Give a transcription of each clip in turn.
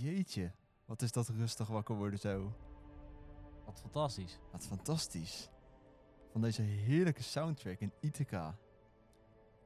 Jeetje, wat is dat rustig wakker worden zo. Wat fantastisch. Wat fantastisch. Van deze heerlijke soundtrack in Ithaca.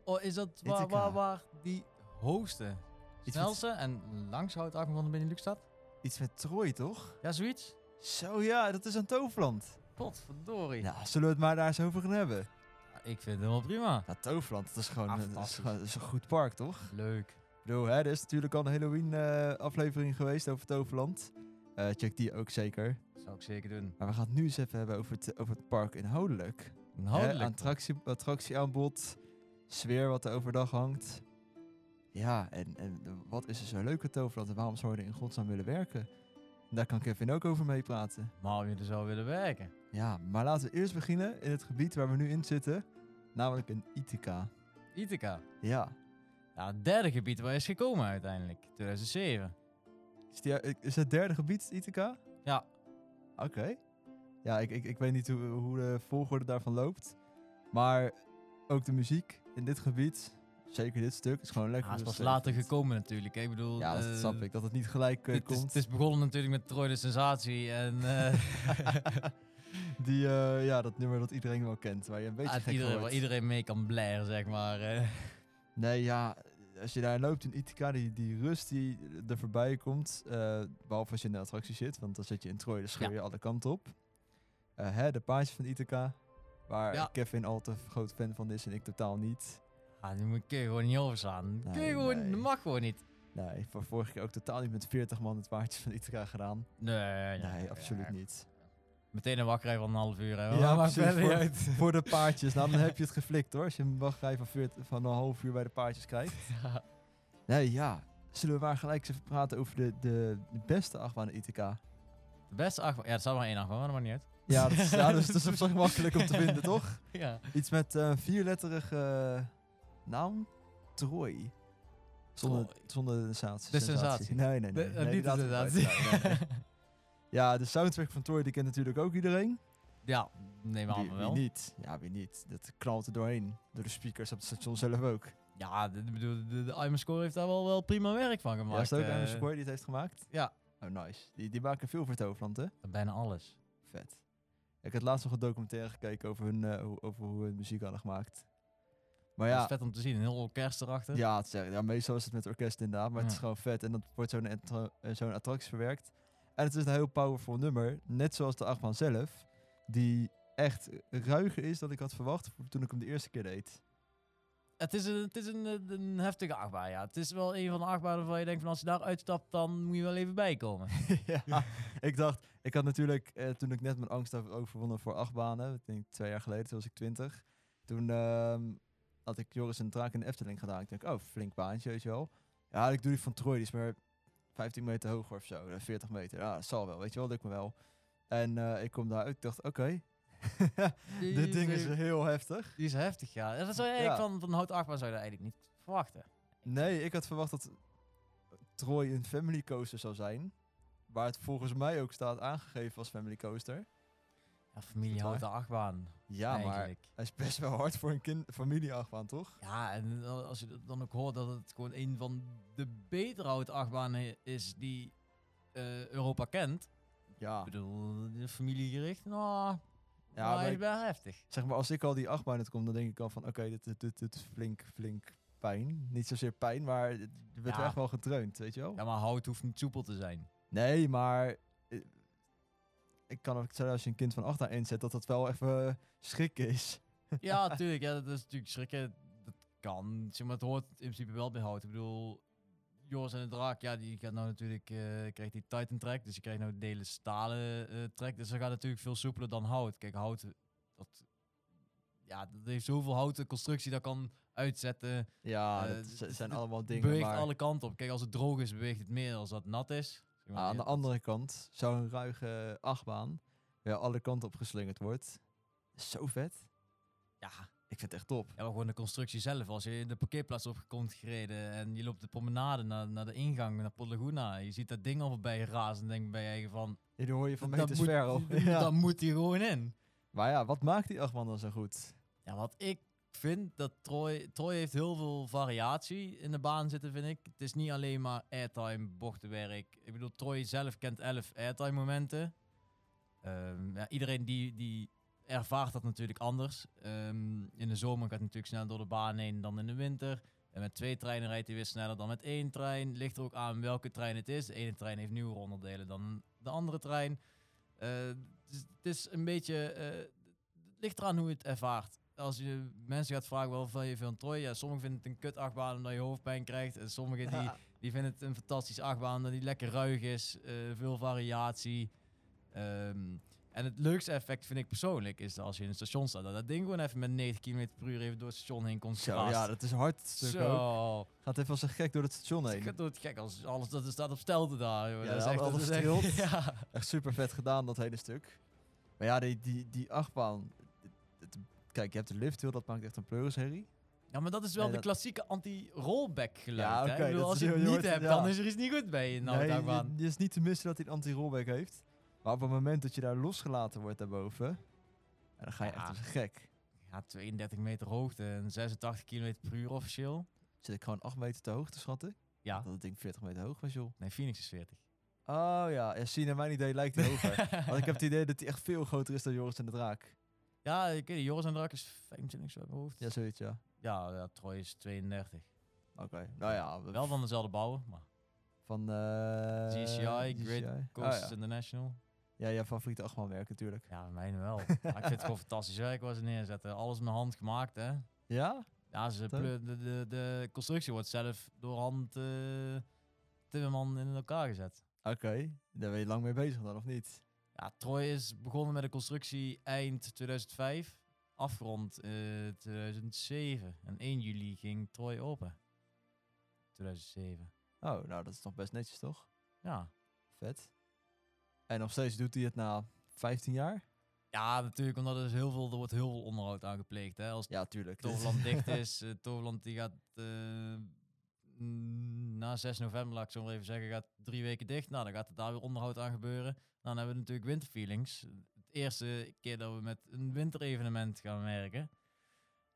Oh, is dat waar, Ithaca. waar, waar die hoogste, snelste en langste houtachtbaan van de Benelux staat? Iets met Troy, toch? Ja, zoiets? Zo ja, dat is een toverland. Potverdorie. Nou, zullen we het maar daar eens over gaan hebben? Ja, ik vind het helemaal prima. Ja, Toverland, dat is gewoon dat is, fantastisch. gewoon- dat is een goed park, toch? Leuk. Ik bedoel, hè, er is natuurlijk al een Halloween-aflevering geweest over Toverland. Eh, check die ook zeker. Zou ik zeker doen. Maar we gaan het nu eens even hebben over het, over het park inhoudelijk. Hè, Inhoudelijk. attractie, attractieaanbod, sfeer wat er overdag hangt. Ja, en, en wat is er zo leuk aan Toverland en waarom zou je er in godsnaam willen werken? Daar kan Kevin ook over meepraten. Maar je er zou willen werken. Ja, maar laten we eerst beginnen in het gebied waar we nu in zitten. Namelijk in Ithaca. Ithaca. Ja. Het derde gebied waar is gekomen uiteindelijk. 2007. Is, die, is het derde gebied Ithaca? Ja. Oké. Ja, ik, ik, ik weet niet hoe, hoe de volgorde daarvan loopt. Maar ook de muziek in dit gebied, zeker dit stuk, is gewoon lekker. Het is pas rustig. later gekomen natuurlijk. Ik bedoel, Ja, dat eh, snap ik. Dat het niet gelijk eh, Het is, komt. het is begonnen natuurlijk met Troy de Sensatie en eh, Die, eh, ja, dat nummer dat iedereen wel kent, waar je een beetje ah, gek iedereen, wordt. waar iedereen mee kan blaren, zeg maar. eh. Nee, ja, als je daar loopt in Ithaca, die, die rust die er voorbij komt, eh, behalve als je in de attractie zit, want dan zit je in Troy, dan scheur je alle kanten op. Eh, hè, de paardjes van Ithaca, waar Ja. Kevin al te groot fan van is en ik totaal niet. Ah, die moet- je gewoon niet overslaan. kun je Nee, gewoon, nee. dat mag gewoon niet. Nee, voor vorige keer ook totaal niet met 40 man het paardjes van Ithaca gedaan. Nee, Nee, absoluut niet. Meteen een wachtrij van een half uur. Hè. Ja, niet voor- uit. Voor de paardjes, nou dan heb je het geflikt hoor, als je een wachtrij van, 40 van een half uur bij de paardjes krijgt. Ja. Nee, ja. Zullen we maar gelijk eens even praten over de, de, de beste achtbaan in Ithaca? De beste achtbaan. Ja, het staat maar één achtbaan, maar dat maakt niet uit. Ja, dat is, ja, dus het is op zich makkelijk om te vinden, toch? Ja. Iets met eh vierletterige eh, naam? Troy. Zonder, zonder de sensatie. De sensatie. Nee, nee, nee. Nee, die niet de sensatie. Nee, nee. Ja, de soundtrack van Troy die kent natuurlijk ook iedereen. ja, neem Wie, aan wie wel. niet? Ja, wie niet? Dat knalt er doorheen. Door de speakers op het station zelf ook. Ja, de, de, de, de Iron Score heeft daar wel, wel prima werk van gemaakt. ja, is het ook eh. Amos Square die het heeft gemaakt? Ja, Oh, nice. Die, die maken veel voor Toverland, hè? bijna alles. Vet. Ik had laatst nog een documentaire gekeken over, hun, eh, hoe, over hoe hun muziek hadden gemaakt. Maar Dat ja, is vet om te zien, een heel orkest erachter. ja, het is, ja, meestal is het met orkest inderdaad, maar het is gewoon vet. En dat wordt zo'n eh, zo'n attractie verwerkt. En het is een heel powerful nummer, net zoals de achtbaan zelf, die echt ruiger is dan ik had verwacht toen ik hem de eerste keer deed. Het is, een, het is een, een, een heftige achtbaan, ja. Het is wel een van de achtbanen waarvan je denkt van als je daar uitstapt, dan moet je wel even bijkomen. ja, ik dacht, ik had natuurlijk, eh, toen ik net mijn angst had overwonnen voor acht banen, ik denk twee jaar geleden, toen was ik twintig. Toen ehm, had ik Joris en de Draak in de Efteling gedaan. Ik denk, oh, flink baantje, weet je wel. Ja, ik doe die van Troy, die is maar 15 meter hoger of zo, eh, 40 meter. Ja, dat zal wel, weet je wel, lukt me wel. En eh, ik kom daar uit, ik dacht, oké, dit ding is heel heftig. Die is heftig, ja. Dat zou eigenlijk Ja. van, van een houten achtbaan zou je dat eigenlijk niet verwachten. Nee, ik had verwacht dat Troy een family coaster zou zijn. Waar het volgens mij ook staat aangegeven als family coaster. Ja, familie achtbaan. Ja, maar hij is best wel hard voor een kind, familieachtbaan, toch? Ja, en als je dan ook hoort dat het gewoon een van de betere houten achtbanen is die eh, Europa kent. Ja. Ik bedoel, de familiegericht, nou, Ja, ja, maar is ik- wel heftig. Zeg maar, als ik al die achtbaan uit kom, dan denk ik al van... Oké, dit, dit, dit, dit is flink, flink pijn. Niet zozeer pijn, maar er werd Ja. echt wel gedreund, weet je wel? Ja, maar hout hoeft niet soepel te zijn. Nee, maar... Ik kan ook zeggen, als je een kind van acht daar inzet, dat dat wel even eh, schrik is. Ja, natuurlijk. Ja, dat is natuurlijk schrikken. Dat kan. Zeg maar, het hoort in principe wel bij hout. Ik bedoel, Joris en de Draak, ja, die gaat nou natuurlijk, eh krijgt die Titan track. Dus je krijgt nou de hele stalen eh track. Dus dat gaat natuurlijk veel soepeler dan hout. Kijk, hout, dat, ja, dat heeft zoveel houten constructie dat kan uitzetten. Ja, dat het- zijn allemaal dingen, beweegt maar... alle kanten op. Kijk, als het droog is, beweegt het meer als dat nat is. Maar, aan de andere kant, zo'n ruige achtbaan, waar alle kanten op geslingerd wordt, zo vet. Ja, Ik vind het echt top. Ja, maar gewoon de constructie zelf. Als je de parkeerplaats op komt gereden en je loopt de promenade naar, naar de ingang, naar Port Laguna. Je ziet dat ding al voorbij razen en denk bij je eigen van... Ja, die hoor je van meters ver al. Ja. moet hij gewoon in. Maar ja, wat maakt die achtbaan dan zo goed? Ja, wat ik vind dat Troy, Troy heeft heel veel variatie in de baan zitten, vind ik. Het is niet alleen maar airtime, bochtenwerk. Ik bedoel, Troy zelf kent 11 airtime momenten. Ehm, ja, iedereen die, die ervaart dat natuurlijk anders. Ehm, in de zomer gaat het natuurlijk sneller door de baan heen dan in de winter. En met twee treinen rijdt hij weer sneller dan met één trein. Ligt er ook aan welke trein het is. De ene trein heeft nieuwere onderdelen dan de andere trein. Eh, dus het is een beetje... eh, het ligt eraan hoe je het ervaart. Als je mensen gaat vragen wel van je van Troy. Ja, sommigen vinden het een kut achtbaan omdat je hoofdpijn krijgt. En sommigen die, die vinden het een fantastisch achtbaan omdat die lekker ruig is. eh, veel variatie. Ehm, en het leukste effect vind ik persoonlijk is dat als je in een station staat. Dat dat ding gewoon even met 90 km per uur even door het station heen komt Zo, ja, dat is hard. Stuk ook. Zo. Gaat even als een gek door het station Het heen. gaat door het gek als alles dat er staat op stelte daar. Joh. Ja, dat is dat echt, dat is ja. Echt super vet gedaan, dat hele stuk. Maar ja, die, die, die achtbaan. Kijk, je hebt de lifthill, dat maakt echt een pleurisherrie. ja, maar dat is wel Nee, de klassieke anti-rollback geluid. Ja, hè? oké, Ik bedoel, als je het heel- je niet hoort- hebt, ja. dan is er iets niet goed bij in een nee, je, je is niet te missen dat hij een anti-rollback heeft. Maar op het moment dat je daar losgelaten wordt daarboven, en dan ga je Ja. echt als een gek. Ja, 32 meter hoogte en 86 km per uur officieel. Zit ik gewoon 8 meter te hoog te schatten? Ja, Dat het ding 40 meter hoog was, joh. nee, Phoenix is 40. Oh ja, ja zie, naar mijn idee lijkt hij hoger. Want ik heb het idee dat hij echt veel groter is dan Joris en de Draak. Ja, ik weet niet, Joris en Drak is 25 zo uit mijn hoofd. Ja, zoiets, ja. Ja, ja, Troy is 32. Oké, nou ja. we- Wel van dezelfde bouwer, maar Van eh GCI, Great GCI. Coast Oh, ja. International. ja, jouw favoriete achtbaanmerk natuurlijk. Ja, mij wel. Maar ik vind het gewoon fantastisch werk waar ze neerzetten. Alles met hand gemaakt, hè. Ja? Ja, ze pleu- de, de, de constructie wordt zelf door hand eh Timmerman in elkaar gezet. Oké, daar ben je lang mee bezig dan, of niet? Ja, Troy is begonnen met de constructie eind 2005, afgerond eh 2007. En 1 juli ging Troy open. 2007. Oh, nou dat is toch best netjes, toch? Ja. Vet. En nog steeds doet hij het na 15 jaar? Ja, natuurlijk, omdat er is heel veel, er wordt heel veel onderhoud aangepleegd. Hè. Als Ja, tuurlijk. Toverland dicht is. Toverland die gaat eh, na 6 november, laat ik zo maar even zeggen, gaat drie weken dicht. Nou, dan gaat er daar weer onderhoud aan gebeuren. Dan hebben we natuurlijk winterfeelings. Het eerste keer dat we met een winterevenement gaan werken.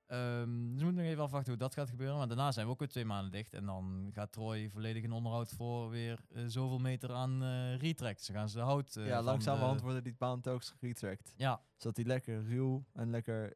Ehm, dus we moeten nog even afwachten hoe dat gaat gebeuren. Maar daarna zijn we ook weer twee maanden dicht. En dan gaat Troy volledig in onderhoud voor weer eh, zoveel meter aan eh retract. Ze gaan ze de hout eh, ja, langzamerhand de- worden die baan telkens geretrackt. Ja, Zodat hij lekker ruw en lekker...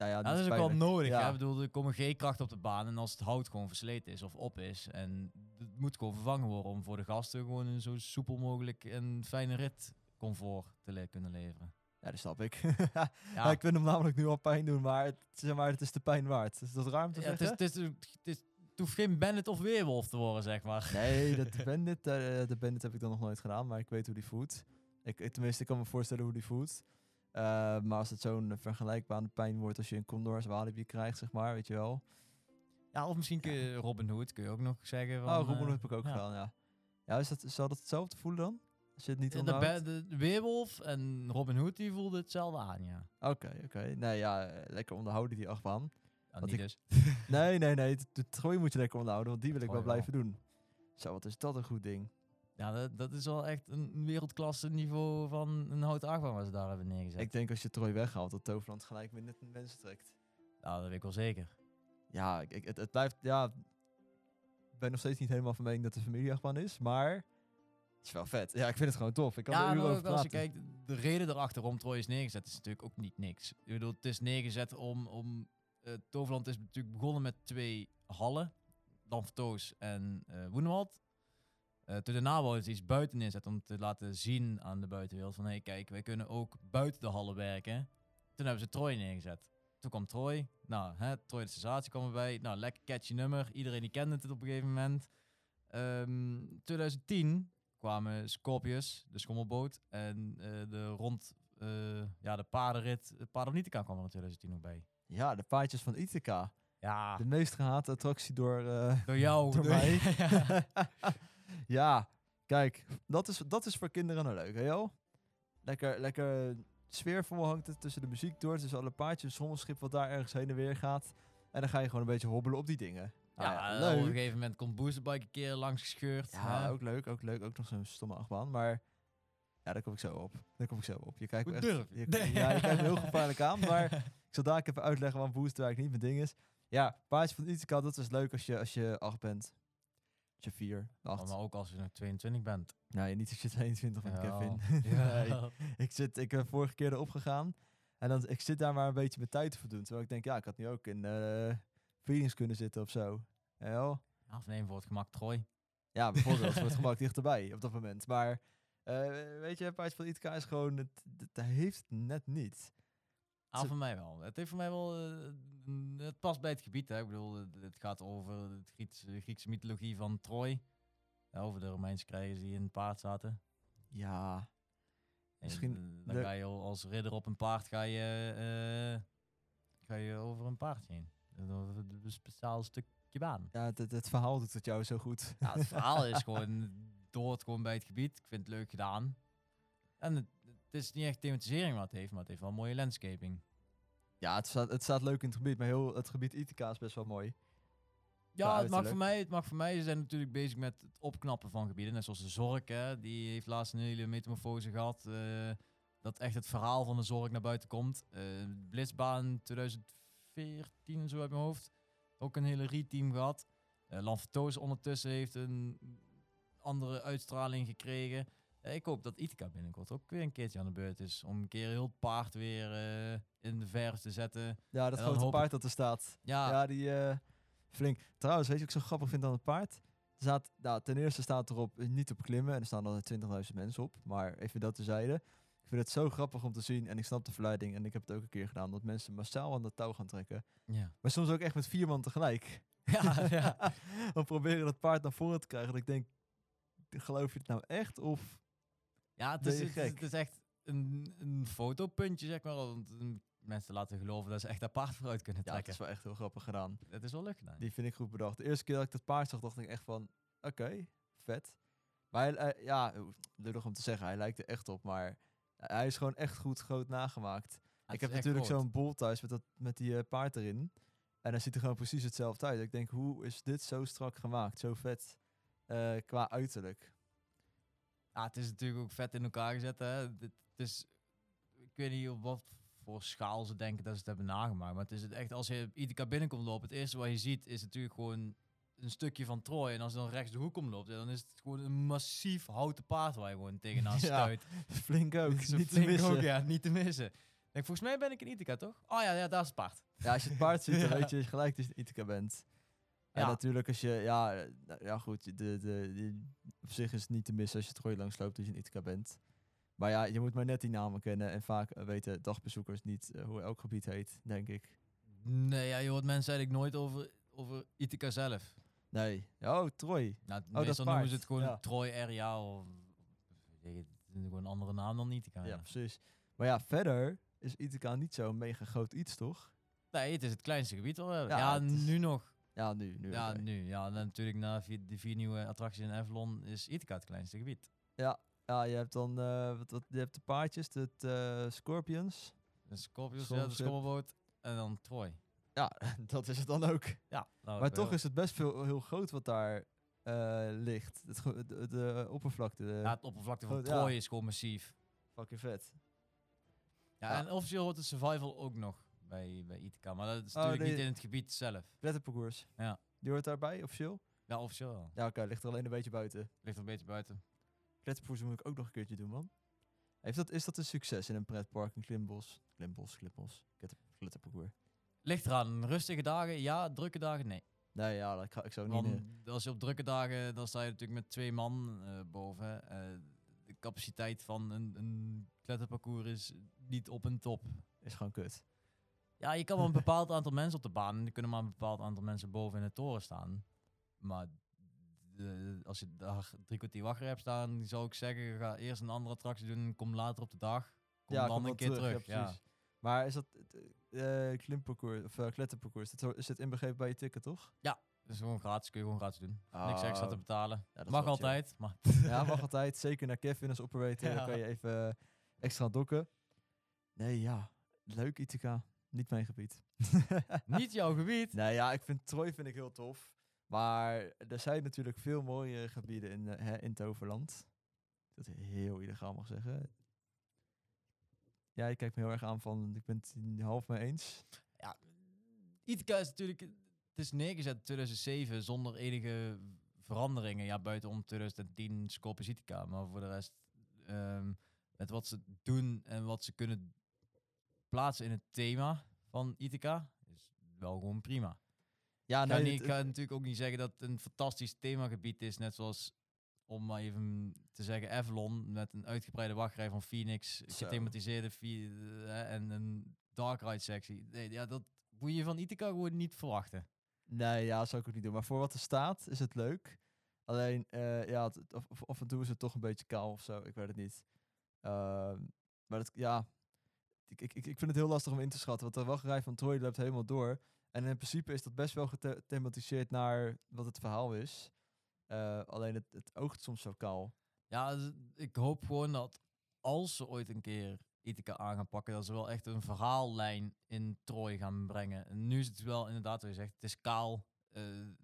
Nou ja, dat is ook wel nodig. Ja. hè. Ik bedoel, er komen op de baan. En als het hout gewoon versleten is of op is. En het moet gewoon vervangen worden om voor de gasten gewoon een zo soepel mogelijk en fijne ritcomfort te le- kunnen leveren. Ja, dat snap ik. Ja, Ja, ik vind hem namelijk nu al pijn doen, maar het, zeg maar, het is de pijn waard. Is dat te ja, het, is, het, is, het, is, het hoeft geen Bennett of Weerwolf te worden, zeg maar. Nee, dat bandit, eh, de bandit heb ik dan nog nooit gedaan, maar ik weet hoe die voelt. Ik- tenminste, ik kan me voorstellen hoe die voelt. Eh, maar als het zo'n vergelijkbare pijn wordt als je een Condors Walibi krijgt, zeg maar, weet je wel. Ja, of misschien kun je Robin Hood, kun je ook nog zeggen. Van, oh, Robin eh, Hood heb ik ook ja. gedaan, ja. Ja, is dat, zal dat hetzelfde voelen dan? Als je het niet De, onderhoudt? Be- de Weerwolf en Robin Hood die voelden hetzelfde aan, ja. Oké, oké. Nee, ja, lekker onderhouden die achtbaan. ja niet ik- dus. nee, nee, nee. De, de Troy moet je lekker onderhouden, want die wil ik wel wel. blijven doen. Zo, wat is dat een goed ding. Ja, dat, dat is wel echt een wereldklasse niveau van een houten achtbaan waar ze daar hebben neergezet. Ik denk als je Troy weghaalt, dat Toverland gelijk weer net mensen trekt. Nou, dat weet ik wel zeker. Ja, ik, het, het blijft, ja... Ik ben nog steeds niet helemaal van mening dat het een familieachtbaan is, maar... Het is wel vet. Ja, ik vind het gewoon tof. Ik kan ja, er uren over ook als je kijkt, de reden erachter waarom Troy is neergezet is natuurlijk ook niet niks. Ik bedoel, het is neergezet om... om eh, Toverland is natuurlijk begonnen met twee hallen. Danvertoos en Woenewald. Eh toen daarna wouden ze iets buiten neerzetten om te laten zien aan de buitenwereld van... hé, hey, kijk, wij kunnen ook buiten de hallen werken. Toen hebben ze Troy neergezet. Toen kwam Troy. Nou, hè, Troy de sensatie kwam erbij. Nou, lekker catchy nummer. Iedereen die kende het op een gegeven moment. Ehm 2010 kwamen Scorpius, de schommelboot, en eh, de rond, eh, ja, de paardenrit, de Paardennietica kwam er in 2010 nog bij. Ja, de paardjes van Ithaca. Ja, De meest gehate attractie door... door jou. door door- mij. ja. kijk, dat is, dat is voor kinderen nou leuk, hè joh? Lekker, lekker sfeervol hangt het tussen de muziek door, tussen alle paardjes, een schommelschip wat daar ergens heen en weer gaat. En dan ga je gewoon een beetje hobbelen op die dingen. Nou Ja, op een gegeven moment komt Boosterbike een keer langs gescheurd. Ja, hè. ook leuk, ook leuk. Ook nog zo'n stomme achtbaan, maar ja, daar kom ik zo op. Daar kom ik zo op. Je kijkt me echt, durf je? je, Nee. Ja, je kijkt me heel gevaarlijk aan, maar Ik zal daar even uitleggen waarom boosten eigenlijk niet mijn ding is. Ja, paardje van Ithaca, dat is leuk als je, als je acht bent. Je vier, acht. Maar ook als je nog 22 bent. Nee, niet als je 22 bent, Ja. Kevin. Ja. Nee. Ik, zit, ik ben vorige keer erop gegaan. En dan, ik zit daar maar een beetje mijn tijd te verdoen. Terwijl ik denk, ja, ik had nu ook in eh feelings kunnen zitten of zo. Ja, Of neem voor het gemak Troy. ja bijvoorbeeld, voor het gemak dichterbij op dat moment. Maar eh, weet je, paardje van Ithaca is gewoon, het, het, heeft net niet. Ah, voor mij wel. Het heeft voor mij wel... eh, het past bij het gebied, hè. Ik bedoel, het, gaat over het Griekse, de Griekse mythologie van Troy. Over de Romeinse krijgers die in het paard zaten. Ja, En, Misschien eh, dan de- ga je al als ridder op een paard ga je, eh, ga je over een paard heen. Een speciaal stukje baan. ja het, het, het verhaal doet het jou zo goed. Ja, het verhaal is gewoon, doort gewoon bij het gebied. Ik vind het leuk gedaan. En het, het is niet echt thematisering wat het heeft, maar het heeft wel mooie landscaping. Ja, het staat, het staat leuk in het gebied, maar heel het gebied Ithaca is best wel mooi. Ja, het mag, voor mij, het mag voor mij. Ze zijn natuurlijk bezig met het opknappen van gebieden. Net zoals de Zork, hè. Die heeft laatst een hele metamorfose gehad. eh, dat echt het verhaal van de Zork naar buiten komt. Eh Blitzbaan 2014, zo uit mijn hoofd. Ook een hele reteam gehad. Uh, Lanfatoos ondertussen heeft een andere uitstraling gekregen. Eh, ik hoop dat Ithaca binnenkort ook weer een keertje aan de beurt is. Om een keer heel het paard weer eh, in de verf te zetten. Ja, dat grote paard dat er staat. Ja, Ja, die eh, flink. Trouwens, weet je wat ik zo grappig vind aan het paard? Er staat, nou, ten eerste staat erop niet op klimmen en er staan dan 20.000 mensen op. Maar even dat tezijde. Ik vind het zo grappig om te zien en ik snap de verleiding. En ik heb het ook een keer gedaan dat mensen massaal aan dat touw gaan trekken. ja. Maar soms ook echt met vier man tegelijk. ja, ja. Om proberen dat paard naar voren te krijgen. Dat ik denk, geloof je het nou echt? Of Ja, het is, het, is- gek? het is echt een, een fotopuntje, zeg maar. Want mensen laten geloven dat ze echt dat paard vooruit kunnen ja, het trekken. is wel echt heel grappig gedaan. Het is wel leuk gedaan. Die vind ik goed bedacht. De eerste keer dat ik dat paard zag, dacht ik echt van, oké, vet. Maar hij, eh, ja, lullig om te zeggen, hij lijkt er echt op, maar hij is gewoon echt goed groot nagemaakt. Ja, ik heb natuurlijk zo'n bol thuis met, dat, met die eh, paard erin. En hij ziet er gewoon precies hetzelfde uit. Ik denk, hoe is dit zo strak gemaakt? Zo vet eh, qua uiterlijk. Ja, het is natuurlijk ook vet in elkaar gezet. Hè. Het is, ik weet niet op wat voor schaal ze denken dat ze het hebben nagemaakt. Maar het is het echt, als je Ithaca binnenkomt lopen, het eerste wat je ziet is natuurlijk gewoon een stukje van Troy. En als je dan rechts de hoek omloopt, ja, dan is het gewoon een massief houten paard waar je gewoon tegenaan Ja, stuit. Flink ook, niet te flink missen. ook, ja, niet te missen. Denk, volgens mij ben ik in Ithaca, toch? Oh ja, ja daar is het paard. Ja, als je het paard ziet, dan Ja. weet je gelijk dat je Ithaca bent. En Ja. natuurlijk als je, ja, eh, ja goed, de, de, de, op zich is het niet te missen als je het gooi langs loopt dat je een Ithaca bent. Maar ja, je moet maar net die namen kennen en vaak eh, weten dagbezoekers niet eh, hoe elk gebied heet, denk ik. Nee, ja, je hoort mensen eigenlijk nooit over, over Ithaca zelf. Nee, oh, Troy. Nou, dat meestal noemen ze het gewoon ja. Troy Area of... gewoon een andere naam dan Ithaca. Ja, Ja. precies. Maar ja, verder is Ithaca niet zo'n mega groot iets, toch? Nee, het is het kleinste gebied wat we hebben. Ja, Ja, is- nu nog. Ja, nu. nu Ja, nu. Ja, en natuurlijk na vier, de vier nieuwe attracties in Avalon is Ithaca het kleinste gebied. Ja, je hebt dan eh, wat, wat, je hebt de paardjes, de eh, Scorpions. De Scorpius, ja, de schommelboot en dan Troy. Ja, dat is het dan ook. Ja, nou, Maar toch is het best veel, heel groot wat daar eh, ligt. Het, de, de oppervlakte, de, Ja, het oppervlakte van ja. Troy is gewoon massief. fucking vet. Ja, Ja. en officieel hoort de survival ook nog bij, bij Ithaca. Maar dat is Oh, natuurlijk nee. niet in het gebied zelf. Kletterparcours. Ja. Die hoort daarbij, officieel? Ja, officieel wel. Ja, oké, ligt er alleen een beetje buiten. Ligt er een beetje buiten. Kletterparcours moet ik ook nog een keertje doen, man. Heeft dat, is dat een succes in een pretpark in Klimbos? Klimbos, Klimbos, kletter, kletterparcours. Ligt eraan. Rustige dagen, ja. Drukke dagen, nee. Nee, ja, dat ga, ik zou niet... Want eh, als je op drukke dagen, dan sta je natuurlijk met twee man eh, boven. Eh, de capaciteit van een, een kletterparcours is niet op een top. is gewoon kut. Ja, je kan wel een bepaald aantal mensen op de baan en er kunnen maar een bepaald aantal mensen boven in de toren staan. Maar de- als je daar drie kwartier wachter hebt staan, zou ik zeggen, ga eerst een andere attractie doen, kom later op de dag. Kom ja, dan kom een keer terug. Ja, Ja, precies. Maar is dat eh klimparcours, of eh, kletterparcours, dat, is het inbegrepen bij je ticket, toch? Dus gewoon gratis, kun je gewoon gratis doen. Niks Oh. extra te betalen. Ja, dat is Mag chill. altijd, maar Ja, mag altijd. Zeker naar Kevin als operator. Ja. Dan kan je even extra dokken. Nee, ja. Leuk, Ithaca. Niet mijn gebied. niet jouw gebied. nee, ja, ik vind Troy vind ik heel tof. Maar er zijn natuurlijk veel mooiere gebieden in, eh, hè, in Toverland. Dat heel illegaal mag zeggen. Ja, je kijkt me heel erg aan van, ik ben het half mee eens. Ithaca is natuurlijk, het is neergezet in 2007 zonder enige veranderingen. Ja, buitenom 2010 Scorpius Ithaca. Maar voor de rest, ehm, met wat ze doen en wat ze kunnen plaatsen in het thema van Ithaca, is wel gewoon prima. Ja, nee, ik ga natuurlijk ook niet zeggen dat het een fantastisch themagebied is, net zoals, om maar even te zeggen, Avalon, met een uitgebreide wachtrij van Phoenix, Zo. gethematiseerde eh, en een dark ride sectie. Nee, ja, dat moet je van Ithaca gewoon niet verwachten. Nee, ja, zou ik ook niet doen. Maar voor wat er staat, is het leuk. Alleen, eh, ja, het, of, of- af en toe is het toch een beetje kaal of zo. Ik weet het niet. Ehm, maar dat, ja, ik, ik, ik vind het heel lastig om in te schatten. Want de wachtrij van Troy loopt helemaal door. En in principe is dat best wel gethe- gethematiseerd naar wat het verhaal is. Eh, alleen het, het oogt soms zo kaal. Ja, dus ik hoop gewoon dat als ze ooit een keer Ithaca aan gaan pakken, dat ze wel echt een verhaallijn in Troy gaan brengen. En nu is het wel inderdaad, wat je zegt, het is kaal. Eh,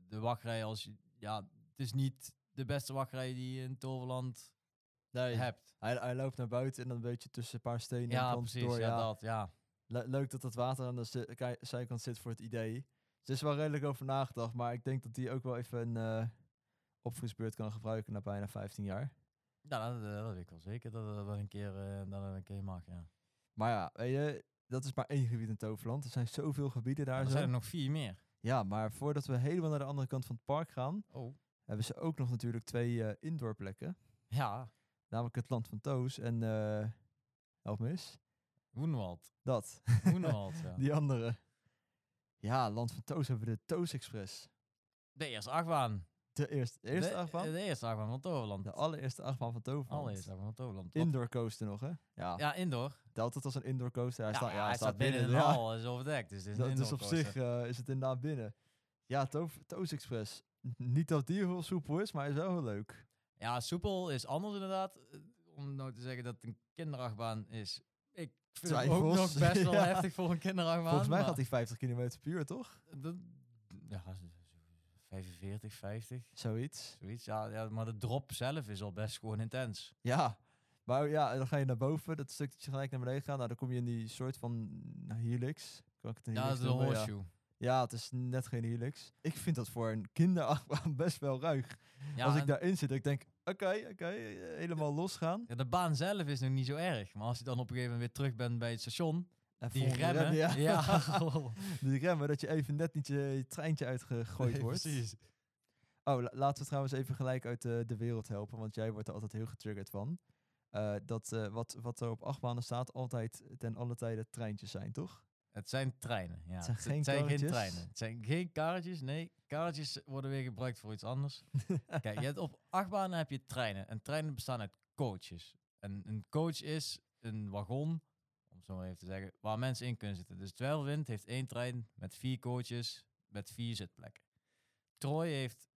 de wachtrij, als ja, het is niet de beste wachtrij die je in Toverland Nee, hebt. hij, hij loopt naar buiten en dan een beetje tussen een paar stenen en Ja, planten precies. door. ja, Ja, dat, ja. Le- leuk dat dat water aan de zijkant zit voor het idee. Er is wel redelijk over nagedacht, maar ik denk dat die ook wel even een eh opfrisbeurt kan gebruiken na bijna 15 jaar. Ja, dat, dat weet ik wel zeker dat dat wel een keer, eh, dat dat een keer mag, ja. Maar ja, weet je, dat is maar één gebied in Toverland. Er zijn zoveel gebieden daar er zijn er nog vier meer. Ja, maar voordat we helemaal naar de andere kant van het park gaan, Oh. hebben ze ook nog natuurlijk twee eh indoor plekken. Ja, Namelijk het Land van Toos en, eh help me eens, Woenwald. dat. Woenwald, ja. Die andere. Ja, Land van Toos hebben we de Toos Express. De eerste achtbaan. De eerste, de eerste de, achtbaan? De eerste achtbaan van Toverland. De allereerste achtbaan van Toverland. Allereerste achtbaan van Toverland. Indoor coaster nog, hè? Ja, Ja, indoor. telt het als een indoor coaster? Hij Ja, staat, ja, hij staat binnen in ja. de hal, is overdekt. Dus is Dat- dus op coaster. zich eh, is het inderdaad binnen. Ja, Toos Express. Niet dat die heel soepel is, maar is wel heel leuk. Ja, soepel is anders inderdaad. Eh, Om nou te zeggen dat het een kinderachtbaan is. Ik vind het ook nog best wel Ja. heftig voor een kinderachtbaan. Volgens mij gaat hij 50 km per uur, toch? dat- ja, zo- zo 45, 50, Zoiets. zoiets. Ja, ja, maar de drop zelf is al best gewoon intens. Ja. Maar ja, dan ga je naar boven, dat stuk dat je gelijk naar beneden gaat. Nou, dan kom je in die soort van nou, helix. Kan ik het een Ja, helix dat is een horseshoe. Ja, het is net geen helix. Ik vind dat voor een kinderachtbaan best wel ruig. Ja, Als ik daarin zit, ik denk, oké, oké, helemaal losgaan. ja, de baan zelf is nog niet zo erg. Maar als je dan op een gegeven moment weer terug bent bij het station, En die remmen. rem, ja. ja. die remmen, dat je even net niet je, je treintje uitgegooid Nee, wordt. Precies. Oh, la- laten we trouwens even gelijk uit de, de wereld helpen, want jij wordt er altijd heel getriggerd van. Eh, dat eh, wat, wat er op achtbanen staat, altijd ten alle tijde treintjes zijn, toch? Het zijn treinen, ja. Het zijn geen treinen. Het zijn geen karretjes, nee. Karretjes worden weer gebruikt voor iets anders. Kijk, je hebt op achtbanen heb je treinen. En treinen bestaan uit coaches. En een coach is een wagon, om zo maar even te zeggen, waar mensen in kunnen zitten. Dus Dwervelwind heeft één trein met vier coaches, met vier zitplekken. Troy heeft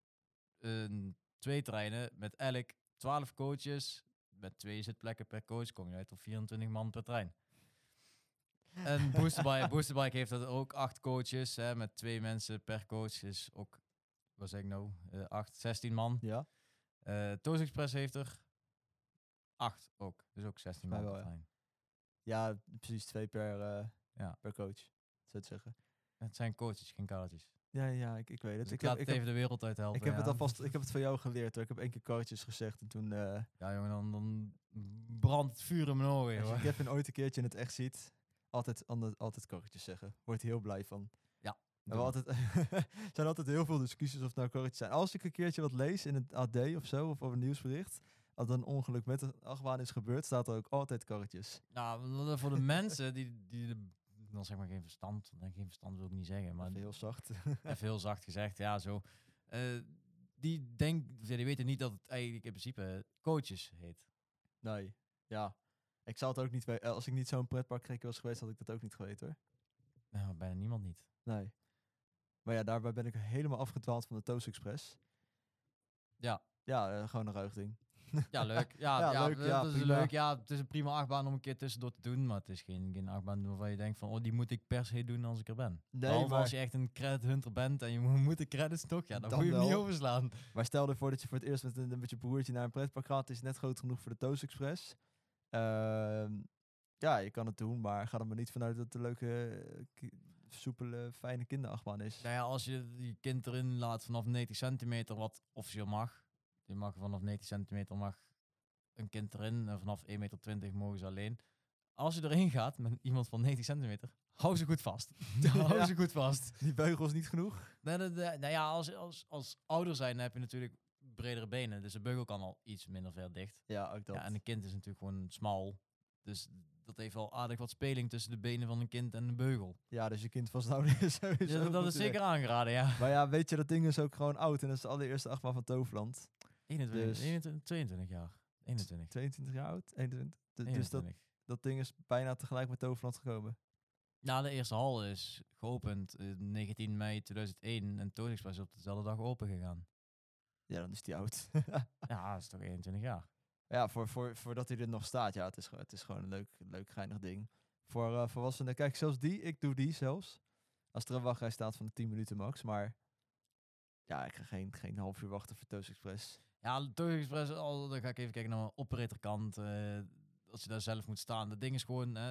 een, twee treinen met elk 12 coaches, met twee zitplekken per coach. Kom je uit op 24 man per trein. En Boosterbike, Boosterbike heeft dat ook acht coaches, hè, met twee mensen per coach. Is ook, wat zeg ik nou, eh, acht, 16 man. Ja. Toast Express heeft er acht ook. Dus ook 16 man wel, ja. precies twee per, eh, Ja. per coach, zou ik zeggen. Het zijn coaches, geen karretjes. Ja, ja, ik, ik weet het. Dus ik, ik, heb, laat het heb, even de wereld uit helpen. ik heb het alvast, ik heb het van jou geleerd hoor. Ik heb één keer karretjes gezegd en toen... Ja jongen, dan, dan brandt het vuur in mijn ogen. als je. Kevin ooit een keertje in het echt ziet, altijd, altijd karretjes zeggen. Wordt heel blij van. We hebben altijd, er zijn altijd heel veel discussies of het nou karretjes zijn. Als ik een keertje wat lees in het AD of zo, of over een nieuwsbericht, als er een ongeluk met een achtbaan is gebeurd, staat er ook altijd karretjes. Nou, voor de mensen die, die de, dan zeg maar geen verstand, nee, geen verstand wil ik niet zeggen, maar Even heel zacht. even heel zacht gezegd, ja zo. Eh, die, denk, ja, die weten niet dat het eigenlijk in principe coaches heet. nee, ja. Ik zou het ook niet weten. Als ik niet zo'n pretpark was geweest, had ik dat ook niet geweten hoor. Nou, bijna niemand niet. Nee. Maar ja, daarbij ben ik helemaal afgedwaald van de Toast Express. Ja. Ja, eh, gewoon een ruig ding. Ja, leuk. Ja, Ja, ja, leuk, dat ja, is leuk. Ja, het is een prima achtbaan om een keer tussendoor te doen, maar het is geen, geen achtbaan waarvan je denkt van, oh, die moet ik per se doen als ik er ben. Nee, Behalve maar, als je echt een credit hunter bent en je mo- moet de credits toch, ja, dan, Dan moet je hem niet overslaan. maar stel ervoor dat je voor het eerst met een, met je broertje naar een pretpark gaat. Het is net groot genoeg voor de Toast Express. Ehm, Ja, je kan het doen, maar ga er maar niet vanuit dat het een leuke, eh, soepele, fijne kinderachtbaan is. Nou ja, als je die kind erin laat vanaf 90 centimeter, wat officieel mag. Je mag vanaf 90 centimeter mag een kind erin en vanaf 1,20 meter mogen ze alleen. Als je erin gaat met iemand van 90 centimeter, hou ze goed vast. hou Ja. ze goed vast. Die beugels niet genoeg? Nee, nee, nee, nou ja, als, als, als ouder zijn heb je natuurlijk bredere benen. Dus de beugel kan al iets minder ver dicht. Ja, ook dat. Ja, en een kind is natuurlijk gewoon smal. Dus dat heeft wel aardig wat speling tussen de benen van een kind en de beugel. Ja, dus je kind vasthouden is sowieso Ja, dat is zeker aangeraden, ja. Maar ja, weet je, dat ding is ook gewoon oud. En dat is de allereerste achtbaan van Toverland. 21, Dus- 21 22 jaar. 21. 22 jaar oud? 21. D- Dus dat, 21. dat ding is bijna tegelijk met Toverland gekomen. Ja, de eerste hal is geopend in 19 mei 2001 en Toon Express is op dezelfde dag open gegaan. Ja, dan is die oud. Ja, dat is toch 21 jaar. ja, voor, voor, voordat hij er nog staat. Ja, het is, gewoon- het is gewoon een leuk, leuk geinig ding. Voor eh, volwassenen. Kijk, zelfs die, ik doe die zelfs. Als er een wachtrij staat van de 10 minuten max. Maar ja, ik ga geen, geen half uur wachten voor Toast Express. Ja, Toon Express, al, dan ga ik even kijken naar mijn operatorkant. eh als je daar zelf moet staan. Dat ding is gewoon, eh,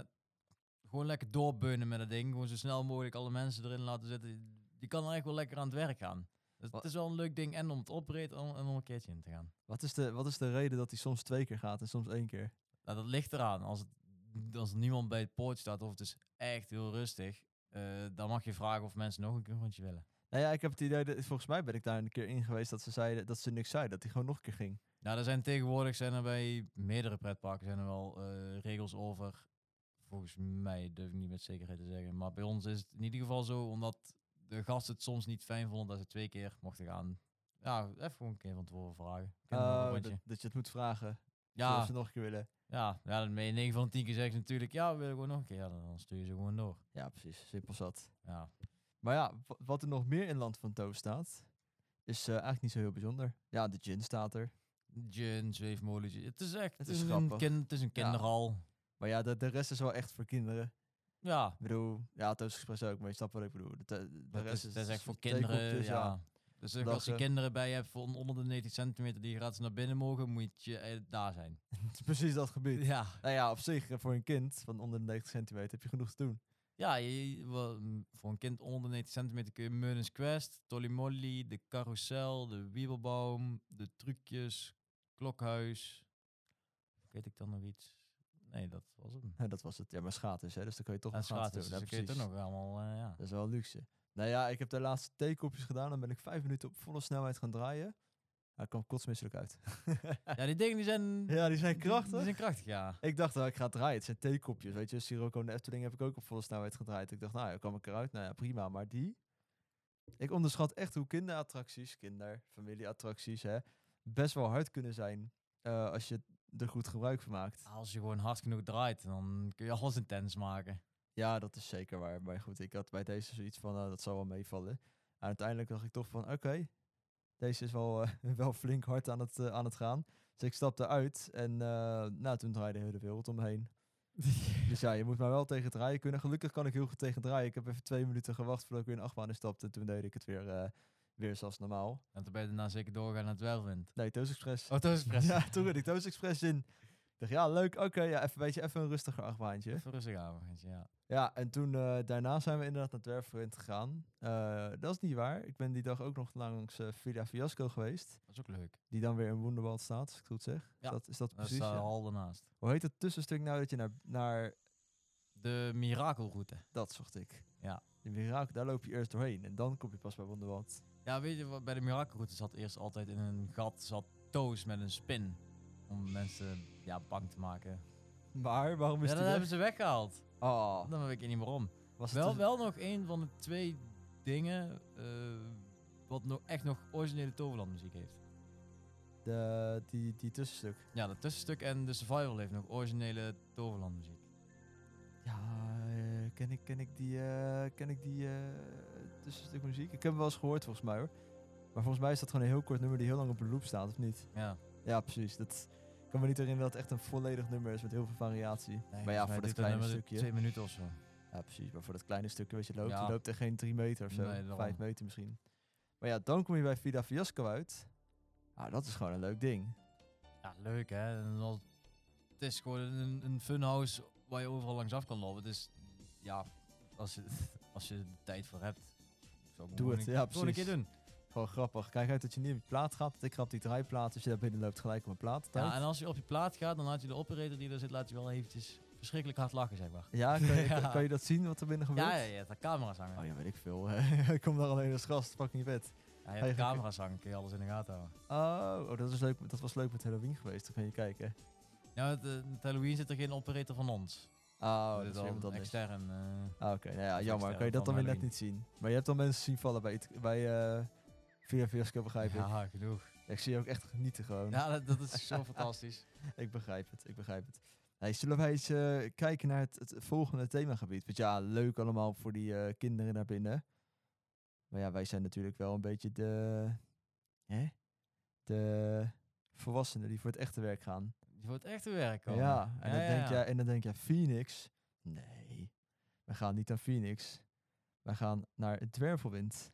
gewoon lekker doorbeunen met dat ding. Gewoon zo snel mogelijk alle mensen erin laten zitten. Je kan er echt wel lekker aan het werk gaan. Dus het is wel een leuk ding en om het opereren en om, en om een keertje in te gaan. Wat is, de, wat is de reden dat hij soms twee keer gaat en soms één keer? Nou, dat ligt eraan. Als, het, als niemand bij het poort staat of het is echt heel rustig, eh, dan mag je vragen of mensen nog een keer een rondje willen. Nou ja, ik heb het idee, dat, volgens mij ben ik daar een keer in geweest dat ze zeiden dat ze niks zeiden. Dat hij gewoon nog een keer ging. Nou, er zijn tegenwoordig zijn er bij meerdere pretparken zijn er wel eh, regels over. Volgens mij durf ik niet met zekerheid te zeggen. Maar bij ons is het in ieder geval zo, omdat de gasten het soms niet fijn vonden dat ze twee keer mochten gaan. Ja, even gewoon een keer van tevoren vragen. Rondje? dat, dat je het moet vragen. ja, Of ze nog een keer willen. ja, ja, dan ben je 9 van de 10 keer zeggen ze natuurlijk, ja, we willen gewoon nog een keer. Ja, dan, stuur je ze gewoon door. Ja, precies. Simpel zat. Ja. Maar ja, wa- wat er nog meer in Land van Toos staat, is eh, eigenlijk niet zo heel bijzonder. Ja, de gin staat er. Gin, zweefmolentje. Het is echt Het is een, grappig. kind, het is een Ja. kinderhal. Maar ja, de, de rest is wel echt voor kinderen. Ja, Ik bedoel, ja, Express ook, maar je snapt wat ik bedoel. De, dat rest is, dat is echt voor kinderen. ja. Dus als je kinderen bij je hebt van onder de 90 centimeter die gratis naar binnen mogen, moet je eh, daar zijn. Het is precies dat gebied. Ja, Nou ja, op zich, voor een kind van onder de 90 centimeter heb je genoeg te doen. ja je- je- wel, mm, voor een kind onder de 90 centimeter kun je Merlin's Quest, Tolly Molly, de carousel, de wiebelbaum, de trucjes, klokhuis. Weet ik dan nog iets? Nee, dat was hem. Ja, dat was het. Ja, maar schaat is, hè, dus dan kan je toch nog gratis gratis, dus doen. Ja, kun je toch nog allemaal, eh, ja. Dat is wel luxe. Nou ja, ik heb de laatste theekopjes gedaan. Dan ben ik vijf minuten op volle snelheid gaan draaien. Hij kwam kotsmisselijk uit. Ja, die dingen die zijn... ja, die zijn krachtig. Die zijn krachtig, ja. Ik dacht, nou, ik ga draaien. Het zijn theekopjes, weet je. Sirocco en de Efteling heb ik ook op volle snelheid gedraaid. Ik dacht, nou ja, kwam ik eruit. Nou ja, prima. Maar die... Ik onderschat echt hoe kinderattracties, kinder, familieattracties, hè, best wel hard kunnen zijn eh, als je er goed gebruik van maakt. Als je gewoon hard genoeg draait, dan kun je alles intens maken. Ja, dat is zeker waar. Maar goed, ik had bij deze zoiets van, nou, dat zal wel meevallen. En uiteindelijk dacht ik toch van, oké, deze is wel, eh, wel flink hard aan het, eh, aan het gaan. Dus ik stapte uit en eh, nou, toen draaide de hele wereld omheen. Dus ja, je moet maar wel tegen draaien kunnen. Gelukkig kan ik heel goed tegen draaien. Ik heb even twee minuten gewacht voordat ik weer in achtbaan instapte. En toen deed ik het weer, weer zoals normaal. En toen ben je daarna zeker doorgaan naar het Welwind. Nee, Toast Express. Oh, Toast Express. Ja, toen reed ik Toast Express in. Ik dacht, ja, leuk. Oké, ja, even, weet je, even een rustiger achtbaantje. Even rustig aan, ja. Ja, en toen eh, daarna zijn we inderdaad naar Dwergvriend gegaan. Eh, dat is niet waar. Ik ben die dag ook nog langs eh Villa Fiasco geweest. Dat is ook leuk. Die dan weer in Wonderwald staat, als ik het goed zeg. Ja, Is dat, is dat Dat is precies? uh, ja? al daarnaast. Hoe heet het tussenstuk nou dat je naar, naar... De mirakelroute. Dat zocht ik. Ja. De Mirakel, daar loop je eerst doorheen. En dan kom je pas bij Wonderwald. Ja, weet je, wat, bij de mirakelroute zat eerst altijd in een gat zat toos met een spin. Om mensen ja, bang te maken. Maar, waarom is Ja, dat weg? hebben ze weggehaald. Oh, Dan weet ik niet meer om. was Wel, wel nog een van de twee dingen eh, wat nog echt nog originele Toverland muziek heeft. De, die, die tussenstuk. Ja, dat tussenstuk en de Survival heeft nog originele Toverland muziek. Ja, eh, ken ik, ken ik die, eh, ken ik die eh, tussenstuk muziek? Ik heb hem wel eens gehoord volgens mij hoor. Maar volgens mij is dat gewoon een heel kort nummer die heel lang op een loop staat, of niet? Ja. Ja, precies. Dat ik kan me niet herinneren dat het echt een volledig nummer is met heel veel variatie. Nee, maar ja, voor dat kleine stukje. Twee minuten of zo. Ja, precies. Maar voor dat kleine stukje wat je loopt, Ja. je loopt er geen drie meter of zo. Nee. Vijf meter misschien. Maar ja, dan kom je bij Vida Fiasco uit. Ah, dat is gewoon een leuk ding. Ja, leuk hè. Het is gewoon een, een funhouse waar je overal langs af kan lopen. Dus ja, als je, als je de tijd voor hebt, Doe gewoon het, een- ja, Gewoon een keer doen. Gewoon grappig. Kijk uit dat je niet op je plaat gaat. Ik ga op die draaiplaat. Als je daar binnen loopt, gelijk op mijn plaat. Ja, en als je op je plaat gaat, dan laat je de operator die er zit, laat je wel eventjes verschrikkelijk hard lachen, zeg maar. Ja, kan je, Ja. kan je dat zien wat er binnen gebeurt? Ja, ja, hebt daar camera's hangen. Oh ja, weet ik veel. ik kom daar alleen als gast. Fucking vet. Ja, je hebt Hey, camera's hangen, kun je alles in de gaten houden. Oh, oh dat, was leuk, dat was leuk met Halloween geweest. Dan kan je kijken. Ja, met, eh, met Halloween zit er geen operator van ons. Oh, dat is al weer wat anders. extern. eh, Ah, Oké, nou ja, jammer. Kan je dat dan weer net niet zien. Maar je hebt al mensen zien vallen bij, bij uh, via Fiasco, begrijp ik. ja, genoeg. Ik zie je ook echt genieten gewoon. Ja, dat, dat is zo fantastisch. Ik begrijp het, ik begrijp het. Hey, zullen wij eens eh, kijken naar het, het volgende themagebied? Want ja, leuk allemaal voor die kinderen daar binnen. Maar ja, wij zijn natuurlijk wel een beetje de... Hè? De volwassenen die voor het echte werk gaan. Je wordt echt te werk komen. Ja, en, dan denk jij, en dan denk je, Phoenix? Nee, we gaan niet naar Phoenix. We gaan naar het Dwervelwind.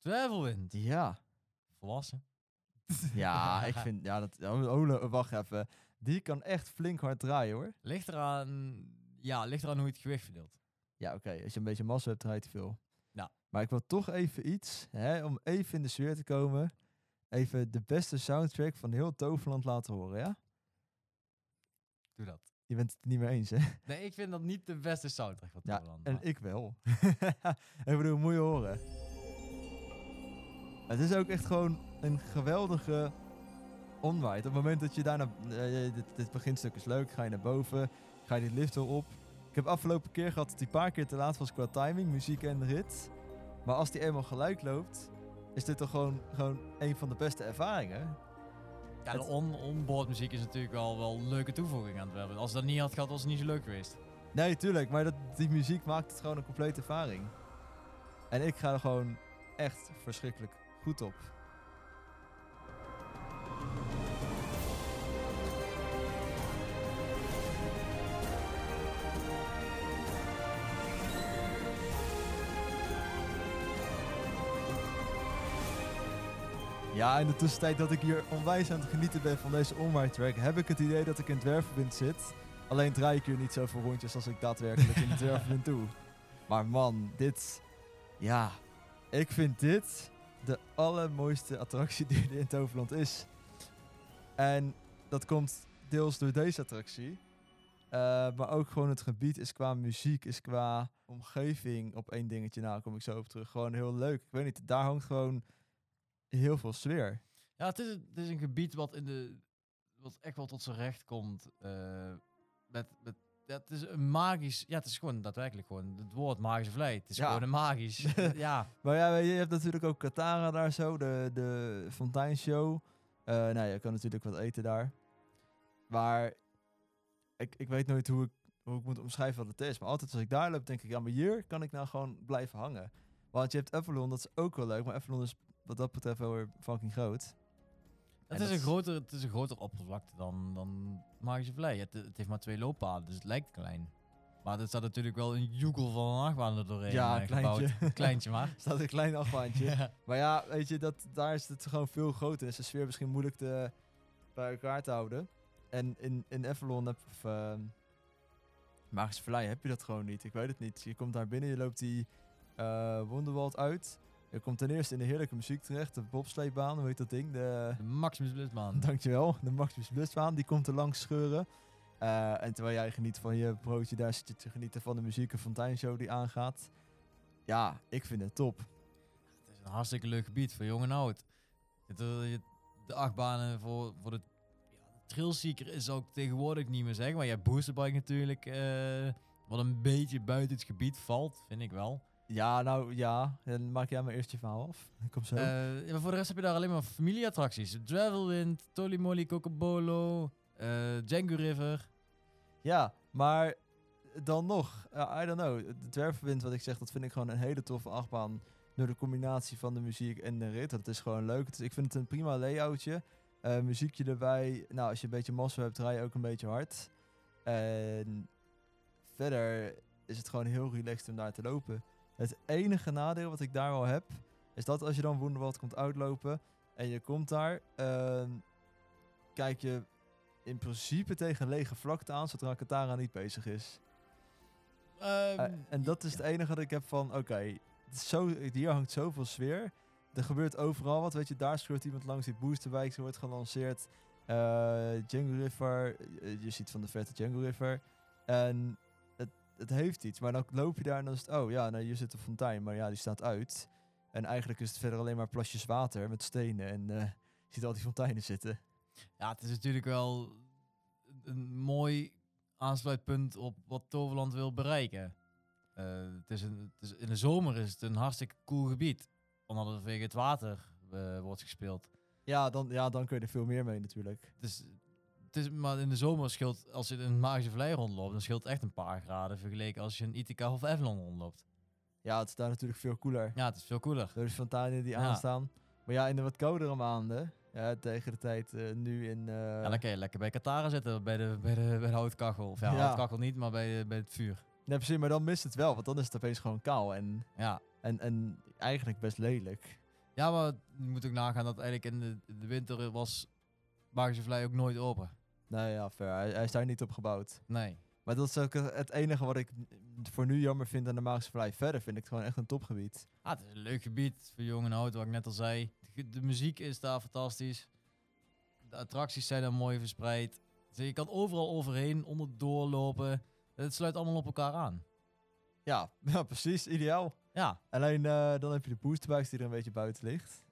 Travelwind. Ja, Volwassen. ja, ik vind, ja, dat, oh, oh, wacht even. Die kan echt flink hard draaien hoor. Ligt eraan, ja, ligt eraan hoe je het gewicht verdeelt. Ja, oké, als je een beetje massa hebt, draait veel. Ja. Maar ik wil toch even iets, hè, om even in de sfeer te komen, even de beste soundtrack van heel Toverland laten horen, ja? Doe dat. Je bent het niet mee eens, hè? Nee, ik vind dat niet de beste soundtrack van Ja, Toverland. En ik wel. ik bedoel, moet je horen. Het is ook echt gewoon een geweldige onwaait. Op het moment dat je daarna... eh, dit, dit beginstuk is leuk, ga je naar boven, ga je die lift weer op. Ik heb afgelopen keer gehad dat een paar keer te laat was qua timing, muziek en rit. Maar als die eenmaal gelijk loopt, is dit toch gewoon, gewoon een van de beste ervaringen. Ja, de on onboard muziek is natuurlijk wel, wel een leuke toevoeging aan het hebben. Als dat niet had gehad, was het niet zo leuk geweest. Nee, tuurlijk, maar dat, die muziek maakt het gewoon een complete ervaring. En ik ga er gewoon echt verschrikkelijk goed op. Ja, in de tussentijd dat ik hier onwijs aan het genieten ben van deze onwaard track, heb ik het idee dat ik in Dwervenwind zit. Alleen draai ik hier niet zoveel rondjes als ik daadwerkelijk in Dwervenwind doe. Maar man, dit... Ja, ik vind dit de allermooiste attractie die er in Toverland is. En dat komt deels door deze attractie. eh, maar ook gewoon het gebied is qua muziek, is qua omgeving op één dingetje. Nou, daar kom ik zo op terug. Gewoon heel leuk. Ik weet niet, daar hangt gewoon heel veel sfeer. Ja, het is, een- het is een gebied wat, in de, wat echt wel tot zijn recht komt. eh, met, met, het is een magisch... Ja, het is gewoon daadwerkelijk gewoon het woord magische vlei. Het is Ja. gewoon een magisch... ja, Maar ja, je hebt natuurlijk ook Katara daar zo, de, de fonteinshow. Eh nou, je kan natuurlijk wat eten daar. Maar ik, ik weet nooit hoe ik, hoe ik moet omschrijven wat het is. Maar altijd als ik daar loop, denk ik, ja, maar hier kan ik nou gewoon blijven hangen. Want je hebt Avalon, dat is ook wel leuk. Maar Avalon is wat dat betreft wel weer fucking groot. het is, dat een groter, het is een groter oppervlakte dan, dan magische vlei. Het, het heeft maar twee looppaden, dus het lijkt klein. Maar er staat natuurlijk wel een joekel van een achtbaan er doorheen Ja, eh, een gebouwd. kleintje. Kleintje maar. staat een klein achtbaantje. Ja. Maar ja, weet je, dat, daar is het gewoon veel groter. Is de sfeer misschien moeilijk te, bij elkaar te houden. En in, in Avalon heb, of, ehm, Magische Vallei heb je dat gewoon niet. Ik weet het niet. Je komt daar binnen, je loopt die eh Wonderwald uit. Je komt ten eerste in de heerlijke muziek terecht. De bobsleebaan, hoe heet dat ding? De, De Maximus Blitzbaan. dankjewel, de Maximus Blissbaan. Die komt er langs scheuren. Eh, en terwijl jij geniet van je broodje, daar zit je te genieten van de muziek, een fonteinshow die aangaat. Ja, ik vind het top. Het is een hartstikke leuk gebied voor jong en oud. Het, eh, De achtbanen voor, voor de ja, de Trailseeker is ook tegenwoordig niet meer zeg. Maar je hebt Boosterbike natuurlijk, eh, wat een beetje buiten het gebied valt, vind ik wel. Ja, nou ja, dan maak jij maar eerst je verhaal af. Ik kom zo. Eh, ja, maar voor de rest heb je daar alleen maar familieattracties. Travelwind, Tolimoli, Cocobolo, eh Django River. ja, maar dan nog, ja, I don't know. De dwergverwind, wat ik zeg, dat vind ik gewoon een hele toffe achtbaan. Door de combinatie van de muziek en de rit. Dat is gewoon leuk. Is- ik vind het een prima layoutje. Eh, muziekje erbij. Nou, als je een beetje massa hebt, draai je ook een beetje hard. En verder is het gewoon heel relaxed om daar te lopen. Het enige nadeel wat ik daar wel heb, is dat als je dan Wonderwald komt uitlopen en je komt daar, ehm, kijk je in principe tegen een lege vlakte aan zodra Katara niet bezig is. Ehm, Eh, en dat is het enige wat ik heb van, oké, zo, hier hangt zoveel sfeer. Er gebeurt overal wat, weet je, daar scoort iemand langs, die boosterbike wordt gelanceerd. Eh Django River, je ziet van de verte Django River. En het, heeft iets, maar dan loop je daar en dan is het, oh ja, nou, hier zit een fontein, maar ja, die staat uit. En eigenlijk is het verder alleen maar plasjes water met stenen en eh, je ziet al die fonteinen zitten. Ja, het is natuurlijk wel een mooi aansluitpunt op wat Toverland wil bereiken. Eh, het is een, het is, in de zomer is het een hartstikke cool gebied. Omdat er vanwege het water eh, wordt gespeeld. Ja dan, ja, dan kun je er veel meer mee natuurlijk. Is, het is, maar in de zomer scheelt, als je in een Magische Vlei rondloopt, dan scheelt echt een paar graden vergeleken als je een Ithaca of Avalon rondloopt. Ja, het is daar natuurlijk veel cooler. Ja, het is veel cooler. Door de fonteinen die Ja. aanstaan. Maar ja, in de wat koudere maanden, ja, tegen de tijd eh, nu in... eh, Ja, dan kan je lekker bij Katara zitten, bij de, bij de, bij de houtkachel. Of ja, Ja. houtkachel niet, maar bij, bij het vuur. Nee, precies, maar dan mist het wel, want dan is het opeens gewoon kaal en, Ja, en, en eigenlijk best lelijk. Ja, maar je moet ook nagaan dat eigenlijk in de, de winter was Magische Vlei ook nooit open. Nou ja, fair. Hij, hij is daar niet op gebouwd. Nee. Maar dat is ook het het enige wat ik voor nu jammer vind aan de Magische Vallei. Verder vind ik het gewoon echt een topgebied. Ah, het is een leuk gebied voor jong en oud, wat ik net al zei. De, muziek is daar fantastisch. De attracties zijn daar mooi verspreid. Dus je kan overal overheen, onderdoor lopen. Het sluit allemaal op elkaar aan. Ja, ja precies. Ideaal. Ja, Alleen eh, dan heb je de boosterbikes die er een beetje buiten ligt.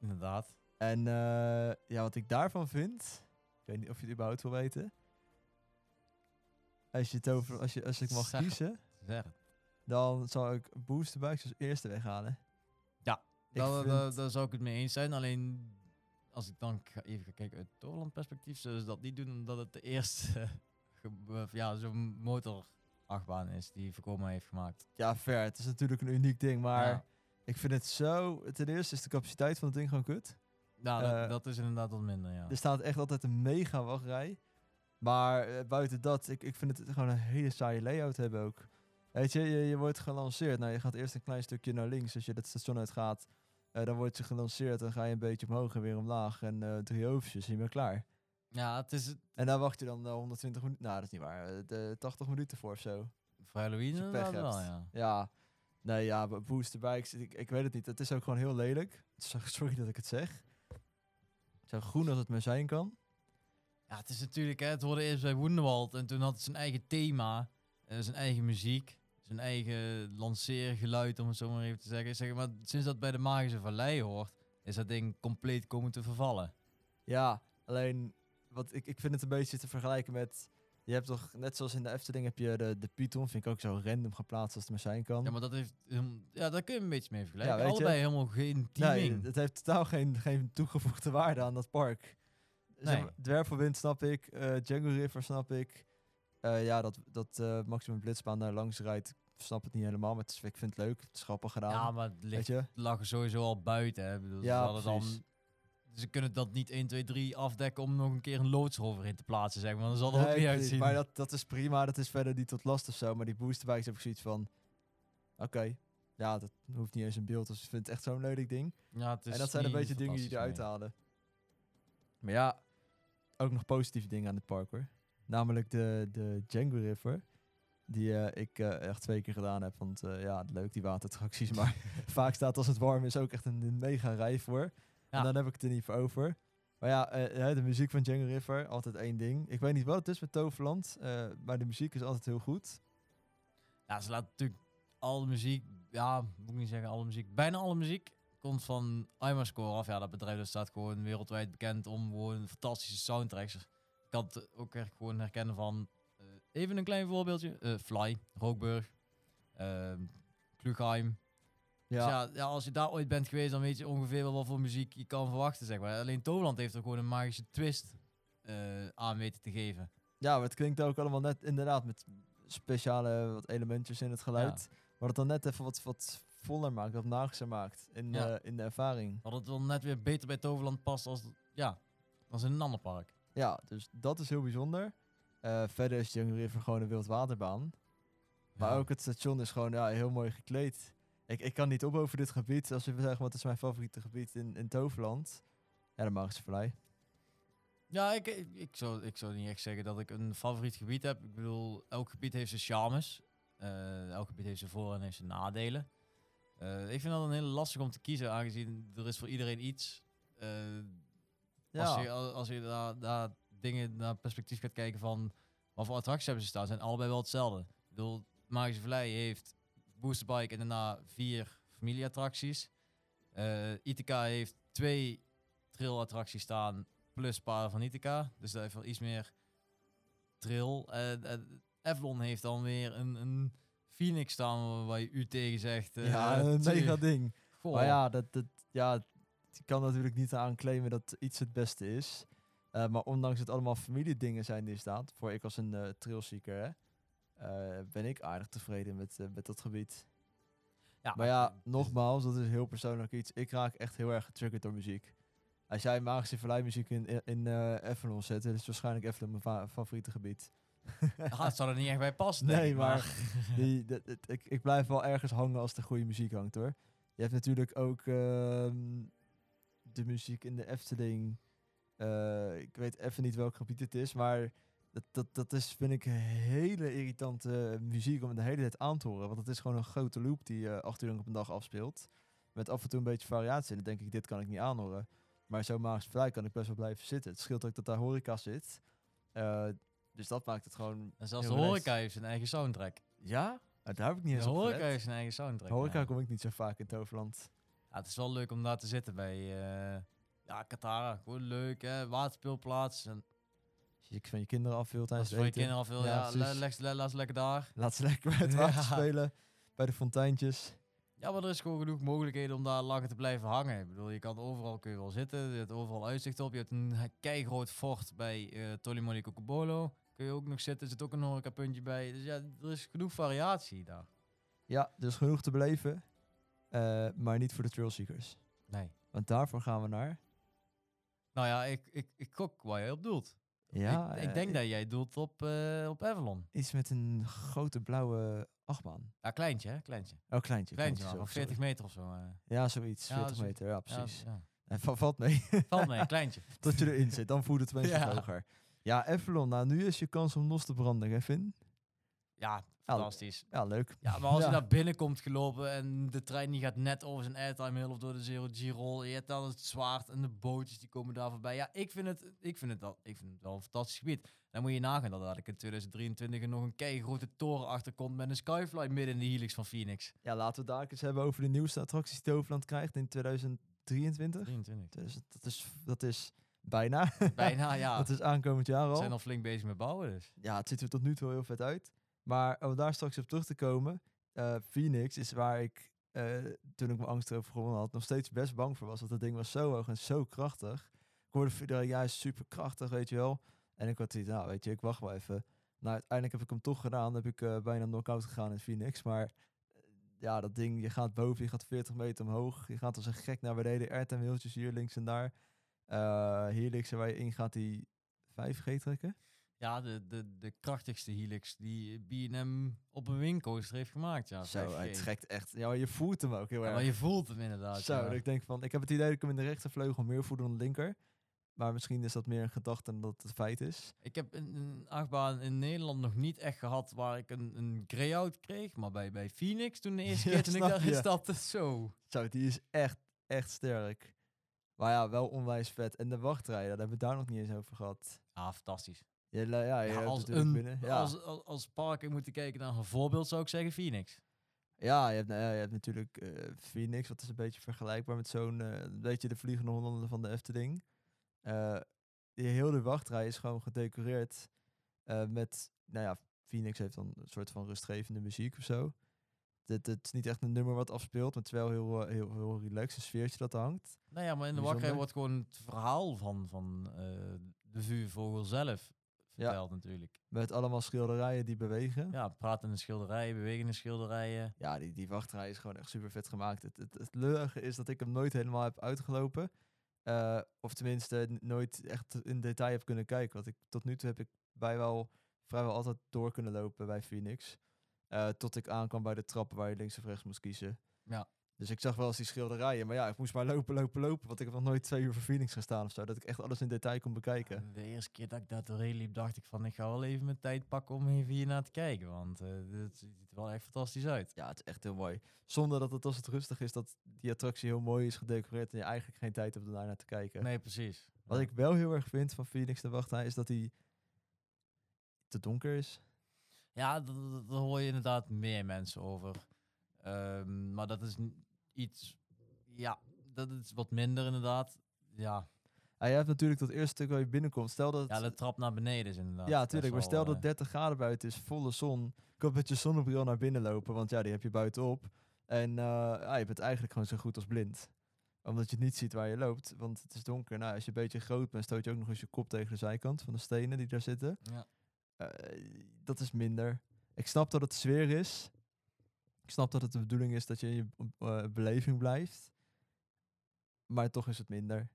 inderdaad. En eh, ja, wat ik daarvan vind... Ik weet niet of je het überhaupt wil weten. Als, je het over, als, je, als ik mag Zeg kiezen, Zeg dan zal ik boosterbikes als eerste weghalen. Ja, Daar, vind- zou ik het mee eens zijn. Alleen als ik dan even ga kijken uit Toverland perspectief, zullen ze dat niet doen omdat het de eerste eh, ja, zo'n motorachtbaan is die Vekoma heeft gemaakt. Ja, fair. Het is natuurlijk een uniek ding, maar Ja. ik vind het zo... Ten eerste is de capaciteit van het ding gewoon kut. Nou, dat, Eh, dat is inderdaad wat minder, ja. Er staat echt altijd een mega wachtrij. Maar eh, buiten dat, ik, ik vind het gewoon een hele saaie layout hebben ook. Weet je, je, je wordt gelanceerd. Nou, je gaat eerst een klein stukje naar links als je het station uitgaat. Eh dan word je gelanceerd, dan ga je een beetje omhoog en weer omlaag. En drie hoofdjes, en je bent klaar. Ja, het is En daar wacht je dan eh, 120 minuten... Nou, dat is niet waar. de 80 minuten voor of zo. voor Halloween pech wel, ja. Ja, nee, ja, bo- boosterbikes, ik, ik weet het niet. Het is ook gewoon heel lelijk. Sorry dat ik het zeg. Zo groen als het maar zijn kan. Ja, het is natuurlijk, hè, het hoorde eerst bij Wonderwald en toen had het zijn eigen thema, eh, zijn eigen muziek, zijn eigen lanceergeluid, om het zo maar even te zeggen. Zeg maar, sinds dat bij de Magische Vallei hoort, is dat ding compleet komen te vervallen. Ja, alleen wat ik, ik vind het een beetje te vergelijken met. Je hebt toch, net zoals in de Efteling, heb je de, de Python, vind ik ook zo random geplaatst als het maar zijn kan. Ja, maar dat heeft, ja, daar kun je een beetje mee vergelijken. Ja, weet je. Allebei helemaal geen nee, teaming. het heeft totaal geen, geen toegevoegde waarde aan dat park. Zeg Nee. maar, Dwervelwind snap ik, eh Django River snap ik. Eh, ja, dat, dat eh, Maximum Blitzbaan daar langs rijdt, snap het niet helemaal, maar het is, ik vind het leuk, het is grappig gedaan. ja, maar het ligt, je? lag er sowieso al buiten. Hè. Ik Bedoel, Ja, dan, precies. Ze kunnen dat niet 1, 2, 3 afdekken om nog een keer een loods overheen te plaatsen, zeg maar. Dan zal dat Nee, ook niet uitzien. Maar dat, dat is prima, dat is verder niet tot last of zo. Maar die boosterbikes heb ik zoiets van, oké, ja, dat hoeft niet eens in beeld. Dus ik vind het echt zo'n lelijk ding. ja, het is en dat zijn een beetje dingen die eruit nee. halen. Maar ja, ook nog positieve dingen aan het park hoor. Namelijk de, de Django River. Die eh, ik eh, echt twee keer gedaan heb. Want eh, ja, leuk die waterattracties. Maar vaak staat als het warm is ook echt een, een mega rij voor. Ja. En dan heb ik het er niet voor over. Maar ja, eh, de muziek van Django River, altijd één ding. Ik weet niet wat het is met Toverland. eh, maar de muziek is altijd heel goed. Ja, ze laten natuurlijk alle muziek, ja, moet ik niet zeggen alle muziek, bijna alle muziek komt van IMAscore af. Ja, dat bedrijf dat staat gewoon wereldwijd bekend om gewoon fantastische soundtracks. Ik kan het ook echt gewoon herkennen van, eh, even een klein voorbeeldje, Fly, Rookburg, Klugheim. Ja, Dus ja, ja, als je daar ooit bent geweest, dan weet je ongeveer wel wat voor muziek je kan verwachten, zeg maar. Alleen Toverland heeft er gewoon een magische twist eh, aan weten te geven. ja, maar het klinkt ook allemaal net inderdaad met speciale wat elementjes in het geluid. Wat het dan net even wat, wat voller maakt, wat magischer maakt in, Ja. eh, in de ervaring. Dat het wel net weer beter bij Toverland past als, ja, als in een ander park. Ja, dus dat is heel bijzonder. Eh, verder is Jungle River gewoon een wildwaterbaan. Maar Ja. ook het station is gewoon ja, heel mooi gekleed. Ik, ik kan niet op over dit gebied. Als je wil zeggen, wat is mijn favoriete gebied in, in Toverland? Ja, de Magische Vallei. Ja, ik, ik, ik, zou, ik zou niet echt zeggen dat ik een favoriet gebied heb. Ik bedoel, elk gebied heeft zijn charmes. Eh, elk gebied heeft zijn voor- en heeft zijn nadelen. Eh, ik vind dat een hele lastig om te kiezen, aangezien er is voor iedereen iets. Eh, Als je, al- als je daar, daar dingen naar perspectief gaat kijken van wat voor attracties hebben ze staan, zijn allebei wel hetzelfde. Ik bedoel, Magische Vallei heeft Boosterbike en daarna vier familieattracties. Eh Ithaca heeft twee trail-attracties staan plus paar van Ithaca. Dus daar heeft wel iets meer trail. En en Avalon heeft dan weer een, een Phoenix staan waar je u tegen zegt. eh, ja, een mega ding. Goh. Maar ja, dat, dat, ja, je kan natuurlijk niet aan claimen dat iets het beste is. Eh, maar ondanks het allemaal familiedingen zijn die staan, voor ik als een uh, trailseeker, hè, eh, ben ik aardig tevreden met, eh, met dat gebied. Ja, Maar ja, is- nogmaals, dat is heel persoonlijk iets. Ik raak echt heel erg getriggerd door muziek. Als jij magische verleidmuziek in, in, in Avalon zet, dan is waarschijnlijk Avalon mijn fa- favoriete gebied. Ja, het zou er niet echt bij passen. Nee, maar Die, dat- dat- ik, ik blijf wel ergens hangen als er goede muziek hangt hoor. Je hebt natuurlijk ook ehm, de muziek in de Efteling. Eh, ik weet even niet welk gebied het is, maar dat, dat, dat is, vind ik, hele irritante muziek om de hele tijd aan te horen. Want het is gewoon een grote loop die eh acht uur op een dag afspeelt. Met af en toe een beetje variatie. En dan denk ik, dit kan ik niet aanhoren. Maar zo magisch vrij kan ik best wel blijven zitten. Het scheelt ook dat daar horeca zit. Eh, dus dat maakt het gewoon... En zelfs de horeca heeft zijn eigen soundtrack. Ja? Ah, daar heb ik niet De eens op horeca heeft zijn eigen soundtrack. Horeca kom ik niet zo vaak in Toverland. Ja, het is wel leuk om daar te zitten bij uh, ja, Katara. Gewoon leuk, hè. Waterspeelplaats. En Als je je van je kinderen af als tijdens je van je kinderen af wil, Ja, ja, le- le- laat ze lekker daar. laat ze lekker bij het water spelen. Bij de fonteintjes. Ja, maar er is gewoon genoeg mogelijkheden om daar langer te blijven hangen. Ik bedoel, je kan overal kun je wel zitten. Je hebt overal uitzicht op. Je hebt een keigroot fort bij eh Tolimoli Cocobolo. Kun je ook nog zitten. Er zit ook een horecapuntje bij. Dus ja, er is genoeg variatie daar. Ja, dus genoeg te beleven. eh, maar niet voor de trailseekers. Nee. Want daarvoor gaan we naar... Nou ja, ik, ik, ik gok waar jij op doelt. Ja, ik, ik eh, denk dat jij doelt op, eh, op Avalon. Iets met een grote blauwe achtbaan. Ja, kleintje hè, kleintje. Oh, kleintje. Kleintje, zo, sorry. 40 meter of zo. eh. Ja, zoiets. Ja, 40 zo- meter, ja, precies. ja. En va- valt mee. Valt mee, kleintje. Tot je erin zit, dan voelt het meestal Ja. hoger. Ja, Avalon. Nou, nu is je kans om los te branden, hè, Finn? Ja, fantastisch. Ja, leuk. Ja, maar als Ja. je naar binnen komt gelopen en de trein die gaat net over zijn airtime hill of door de zero G-roll. Je hebt dan het zwaard en de bootjes die komen daar voorbij. Ja, ik vind het, ik vind het, wel, ik vind het wel een fantastisch gebied. Dan moet je nagaan dat er in 2023 er nog een kei grote toren achter komt met een skyfly midden in de helix van Phoenix. Ja, laten we het daar eens hebben over de nieuwste attracties die Toverland krijgt in 2023. 23. Dus dat is, dat is bijna. Bijna, ja. dat is aankomend jaar We al. zijn al flink bezig met bouwen dus. Ja, het ziet er tot nu toe heel vet uit. Maar om daar straks op terug te komen. eh, Phoenix is waar ik, eh, toen ik mijn angst erover gewonnen had, nog steeds best bang voor was. Want dat ding was zo hoog en zo krachtig. Ik hoorde hij is super krachtig, weet je wel. En ik had zoiets, nou, weet je, ik wacht wel even. Nou, uiteindelijk heb ik hem toch gedaan. heb ik eh, bijna knock-out gegaan in Phoenix. Maar ja, dat ding, je gaat boven, je gaat 40 meter omhoog. Je gaat als een gek naar beneden. Airtime wieltjes hier links en daar. Eh hier links waar je in gaat die 5G trekken. Ja, de, de, de krachtigste helix die B&M op een wingcoaster heeft gemaakt. Ja, Zo, 5G. hij trekt echt. Ja, je voelt hem ook heel Ja, erg. maar je voelt hem inderdaad. Zo, ja. dat ik denk van, ik heb het idee dat ik hem in de rechtervleugel meer voel dan de linker. Maar misschien is dat meer een gedachte dan dat het feit is. Ik heb een, een achtbaan in Nederland nog niet echt gehad waar ik een, een grey-out kreeg. Maar bij, bij Phoenix, toen de eerste Ja, keer toen ik daarin je. stapte, zo. Zo, die is echt, echt sterk. Maar ja, wel onwijs vet. En de wachtrij, daar hebben we daar nog niet eens over gehad. Ah, fantastisch. Je, ja, je Ja, loopt als, een, binnen. Ja. als, als, als moeten kijken naar een voorbeeld, zou ik zeggen Phoenix. ja, je hebt, nou ja, je hebt natuurlijk eh, Phoenix, wat is een beetje vergelijkbaar met zo'n, eh, beetje de vliegende hollander van de Efteling. Eh die hele wachtrij is gewoon gedecoreerd eh, met, nou ja, Phoenix heeft dan een soort van rustgevende muziek of zo. Het, het is niet echt een nummer wat afspeelt, maar het is wel heel, eh, heel, heel relaxed, een sfeertje dat hangt. Nou ja, maar in de wachtrij wordt gewoon het verhaal van, van eh, de vuurvogel zelf verteld natuurlijk. Met allemaal schilderijen die bewegen. Ja, pratende schilderijen, bewegende schilderijen. Ja, die, die wachtrij is gewoon echt super vet gemaakt. Het, het, het leuke is dat ik hem nooit helemaal heb uitgelopen. Eh, of tenminste nooit echt in detail heb kunnen kijken. Want ik, tot nu toe heb ik bijwel vrijwel altijd door kunnen lopen bij Phoenix. Eh, tot ik aankwam bij de trappen waar je links of rechts moest kiezen. Ja. Dus ik zag wel eens die schilderijen. Maar ja, ik moest maar lopen, lopen, lopen. Want ik heb nog nooit twee uur voor Phoenix gestaan of zo. Dat ik echt alles in detail kon bekijken. De eerste keer dat ik daar doorheen liep, dacht ik van ik ga wel even mijn tijd pakken om even hier naar te kijken. Want eh het ziet er wel echt fantastisch uit. Ja, het is echt heel mooi. Zonder dat het als het rustig is, dat die attractie heel mooi is gedecoreerd. En je eigenlijk geen tijd hebt om daar naar te kijken. Nee, precies. Wat ik wel heel erg vind van Phoenix de Wachtrij is dat hij te donker is. Ja, daar hoor je inderdaad meer mensen over. Ehm, maar dat is iets, ja, dat is wat minder inderdaad. Ja, Ah, je hebt natuurlijk dat eerste stuk waar je binnenkomt. Stel dat ja de trap naar beneden is inderdaad. ja, tuurlijk. Maar stel dat eh, 30 graden buiten is, volle zon. Kom met je zonnebril naar binnen lopen, want ja, die heb je buitenop. En eh, ja, je bent eigenlijk gewoon zo goed als blind. Omdat je niet ziet waar je loopt, want het is donker. Nou, als je een beetje groot bent, stoot je ook nog eens je kop tegen de zijkant van de stenen die daar zitten. ja. Eh, dat is minder. Ik snap dat het sfeer is. Ik snap dat het de bedoeling is dat je in je eh, beleving blijft. Maar toch is het minder.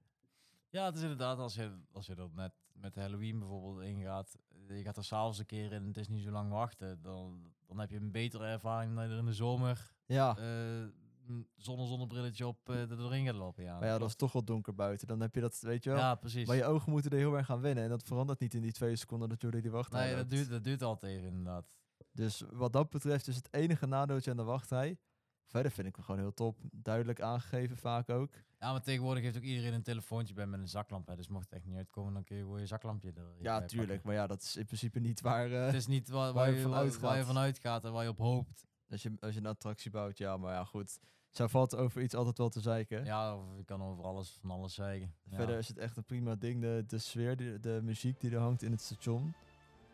ja, het is inderdaad als je, als je er net met Halloween bijvoorbeeld ingaat. eh, Je gaat er s'avonds een keer in, het is niet zo lang wachten. Dan, dan heb je een betere ervaring dan je er in de zomer Ja, eh een zonne zonnebrilletje op eh, er doorheen gaat lopen. Ja, maar ja, dat is toch wel donker buiten. Dan heb je dat, weet je wel. Ja, precies. Maar je ogen moeten er heel erg aan wennen. En dat verandert niet in die twee seconden dat jullie die wachtrij nee, dat duurt, dat duurt altijd even inderdaad. Dus wat dat betreft is het enige nadeeltje aan de wachtrij. Verder vind ik hem gewoon heel top. Duidelijk aangegeven vaak ook. Ja, maar tegenwoordig heeft ook iedereen een telefoontje bij met een zaklamp. Hè. Dus mocht het echt niet uitkomen, dan kun je gewoon je zaklampje er Ja, tuurlijk. Maar ja, dat is in principe niet waar... eh, Het is niet waar, waar waar, je je, van waar, uitgaat. waar je van uitgaat en waar je op hoopt. als, je, als je een attractie bouwt, ja, maar ja, goed. Zo valt over iets altijd wel te zeiken. Ja, of je kan over alles van alles zeggen. Ja. Verder is het echt een prima ding. De, de sfeer, de, de muziek die er hangt in het station.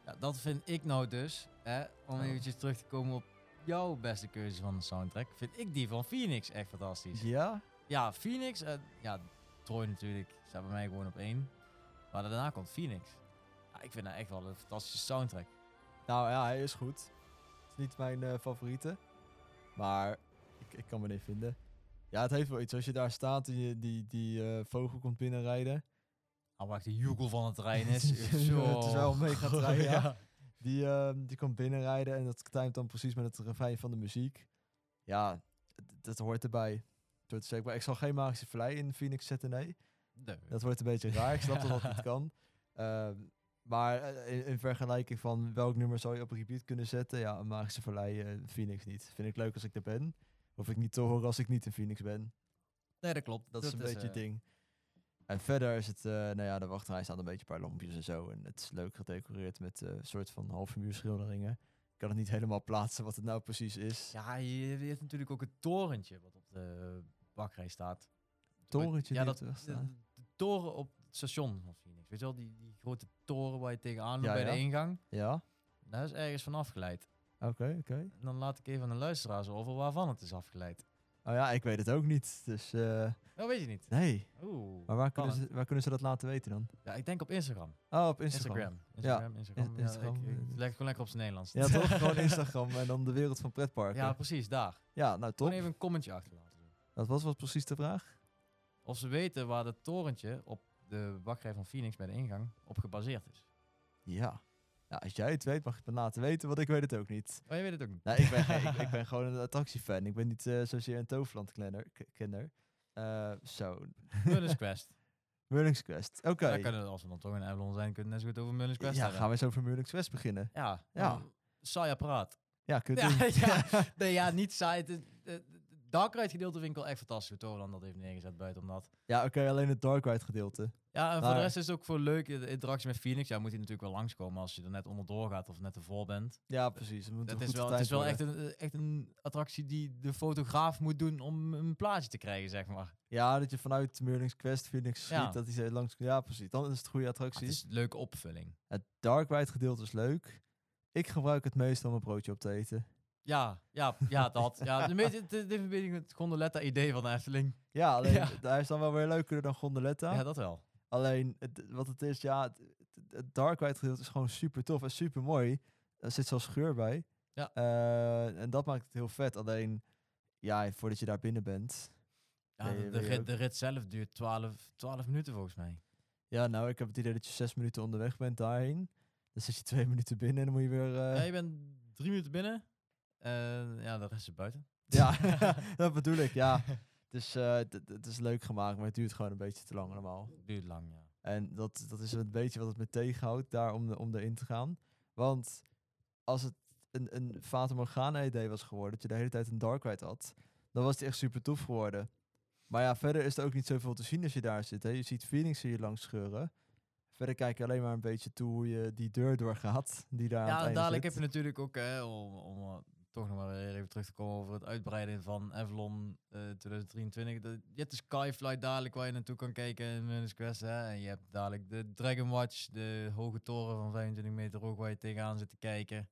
Ja, dat vind ik nou dus, hè, om eventjes terug te komen op jouw beste keuze van de soundtrack, vind ik die van Phoenix echt fantastisch. Ja? Ja, Phoenix, eh, ja, Troy natuurlijk, staat bij mij gewoon op één. Maar daarna komt Phoenix. Ja, ik vind dat echt wel een fantastische soundtrack. Nou ja, hij is goed. Het is niet mijn eh, favoriete. Maar ik, ik kan me niet vinden. Ja, het heeft wel iets. Als je daar staat en je die, die eh, vogel komt binnenrijden. Al waar de joegel van het terrein is. Het is zo. wel mega trein, ja. Die, ehm, die komt binnenrijden en dat timed dan precies met het refrein van de muziek. Ja, dat hoort erbij. Door te zeggen, maar ik zal geen magische vlei in Phoenix zetten, nee. Nee. Dat wordt een beetje raar. Ik snap dat dat niet kan. Ehm, maar eh, in, in vergelijking van welk nummer zou je op repeat kunnen zetten? Ja, een magische vallei, eh, Phoenix niet. Vind ik leuk als ik er ben. Hoef ik niet te horen als ik niet in Phoenix ben. Nee, dat klopt. Dat, is een beetje het eh, ding. En verder is het, eh, nou ja, de wachtrij staat een beetje een paar lampjes en zo. En het is leuk gedecoreerd met eh, een soort van halve muur schilderingen. Ik kan het niet helemaal plaatsen wat het nou precies is. Ja, je, je hebt natuurlijk ook het torentje wat op de bakrij staat. Torentje ja, dat, de de, toren op het station van Phoenix. Weet je wel, die, die grote toren waar je tegenaan loopt Ja, bij ja. de ingang. Ja, Daar is ergens van afgeleid. oké, oké. En dan laat ik even aan de luisteraars over waarvan het is afgeleid. Oh ja, ik weet het ook niet. Dus eh, Dat weet je niet. nee. Oeh. Maar waar kunnen, ze, waar kunnen ze dat laten weten dan? Ja, ik denk op Instagram. Oh, op Instagram. Instagram. Instagram. Instagram. In- Ja, Instagram, ik, ik eh, leg gewoon lekker op zijn Nederlands. Ja, toch? Gewoon Instagram en dan de wereld van pretparken. ja, Ja, precies, daar. nou top. Gewoon even een commentje achterlaten. Dat was, was precies de vraag. Of ze weten waar het torentje op de wachtrij van Phoenix bij de ingang op gebaseerd is. Ja. Nou, als jij het weet, mag je het me laten weten, want ik weet het ook niet. Oh, je weet het ook niet. Nee, ik ben, ik, ik ben gewoon een attractiefan. Ik ben niet eh, zozeer een Toverland-kenner. k- kenner. Eh, Zo, Mullins Quest. Quest. Oké. Daar kunnen we, als we dan toch in Avalon zijn, kunnen we net zo goed over Mullins Quest Ja, hebben. gaan we eens over Merlin's Quest beginnen. Ja. Ja. ja. Saai apparaat. Ja, kun je Ja, ja. Nee, ja, niet saai. Het Dark Ride gedeelte vind ik wel echt fantastisch. Hoe Toverland dat heeft neergezet buiten om dat. Ja, oké, alleen het Dark Ride gedeelte. Ja, en voor de rest is het ook voor leuk. De interactie met Phoenix, ja, moet hij natuurlijk wel langskomen als je er net onderdoor gaat of net ervoor bent. Ja, precies. Het moet Het een is, wel, het is wel echt een, echt een attractie die de fotograaf moet doen om een plaatje te krijgen, zeg maar. Ja, dat je vanuit Merlin's Quest Phoenix Ja. ziet dat hij langs... Ja, precies. Dan is het een goede Maar attractie. het is een leuke opvulling. Het Dark Ride gedeelte is leuk. Ik gebruik het meest om een broodje op te eten. Ja, ja, ja, dat. Ja, een beetje is een beetje het gondoletta-idee van de Efteling. Ja, alleen Ja. hij is dan wel weer leuker dan Gondoletta. Ja, dat wel. Alleen het, wat het is, ja, het, Dark Ride gedeelte is gewoon super tof en super mooi. Er zit zelfs geur bij. Ja. Eh, en dat maakt het heel vet. Alleen, ja, voordat je daar binnen bent. Ja, de, de, rit, de zelf duurt 12, 12 minuten volgens mij. Ja, nou, ik heb het idee dat je zes minuten onderweg bent daarheen. Dan zit je twee minuten binnen en dan moet je weer... eh, Ja, je bent drie minuten binnen. En ja, de rest is buiten. Ja, dat bedoel ik, ja. Dus eh, het- het het is leuk gemaakt, maar het duurt gewoon een beetje te lang allemaal. Duurt lang, ja. En dat, dat is een beetje wat het me tegenhoudt daar om, de- om erin te gaan. Want als het een, een Fata Morgana idee was geworden, dat je de hele tijd een Dark Ride had, dan was het echt super tof geworden. Maar ja, verder is er ook niet zoveel te zien als je daar zit. Hè. Je ziet Phoenix hier langs scheuren. Verder kijk je alleen maar een beetje toe hoe je die deur doorgaat. Die daar aan het Ja, dadelijk heb je natuurlijk ook, hè, om, om toch nog maar even terug te komen over het uitbreiden van Avalon eh 2023. De, je hebt de Skyflight dadelijk waar je naartoe kan kijken in Minus Quest. Hè, en je hebt dadelijk de Dragon Watch, de hoge toren van 25 meter hoog waar je tegenaan zit te kijken.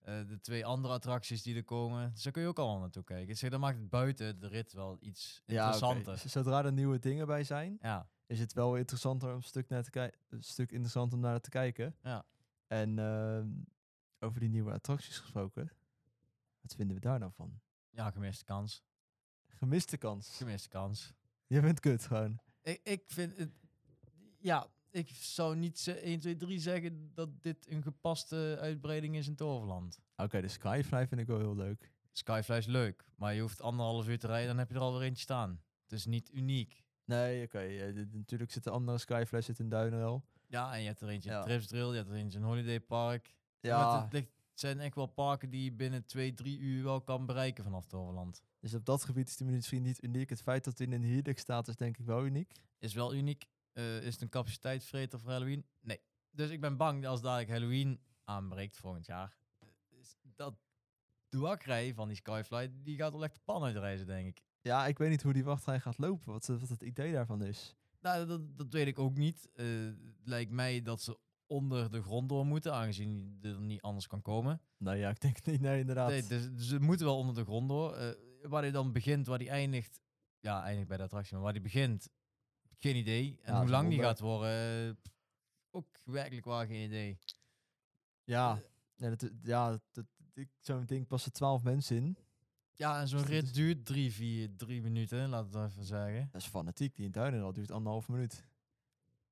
Eh, de twee andere attracties die er komen. Dus daar kun je ook allemaal naartoe kijken. Dus dat maakt het buiten de rit wel iets Ja, interessanter. Zodra er nieuwe dingen bij zijn, Ja, is het wel interessanter om een stuk, naar te kijken, een stuk interessant om naar te kijken. ja. En ehm, over die nieuwe attracties gesproken, wat vinden we daar nou van? ja, gemiste kans. Gemiste kans. Gemiste kans. Je bent kut gewoon. Ik, ik vind het. Ja, ik zou niet ze- 1, 2, 3 zeggen dat dit een gepaste uitbreiding is in Toverland. Oké, de Skyfly vind ik wel heel leuk. Skyfly is leuk, maar je hoeft anderhalf uur te rijden, dan heb je er alweer eentje staan. Het is niet uniek. Nee, oké. eh, natuurlijk zit de andere Skyfly zit in Duinerel. Ja, en je hebt er eentje in Ja. Drill, je hebt er eentje in Holiday Park. Maar Ja, het, ligt- het zijn echt wel parken die je binnen 2, 3 uur wel kan bereiken vanaf Toverland. dus op dat gebied is die misschien niet uniek. Het feit dat het in een helix staat is denk ik wel uniek. Is wel uniek. Eh, is het een capaciteitsvreter voor Halloween? Nee. Dus ik ben bang dat als dadelijk Halloween aanbreekt volgend jaar, eh, dat de wachtrij van die Skyfly, die gaat wel echt de pan uitreizen, denk ik. Ja, ik weet niet hoe die wachtrij gaat lopen. Wat, wat het idee daarvan is. Nou, dat, dat weet ik ook niet. Eh, het lijkt mij dat ze onder de grond door moeten, aangezien je er niet anders kan komen. Nou ja, ik denk het niet. Nee, inderdaad. Nee, dus, dus ze moeten wel onder de grond door. Eh, waar hij dan begint, waar hij eindigt, ja, eindigt bij de attractie, maar waar hij begint, geen idee. En Ja, hoe lang die gaat worden, eh, ook werkelijk waar geen idee. Ja, ja, dat, ja dat, ik- zo'n ding passen twaalf mensen in. Ja, en zo'n Dus rit duurt drie, vier, drie minuten, laat het even zeggen. Dat is fanatiek. Die in Duinerel duurt anderhalf minuut.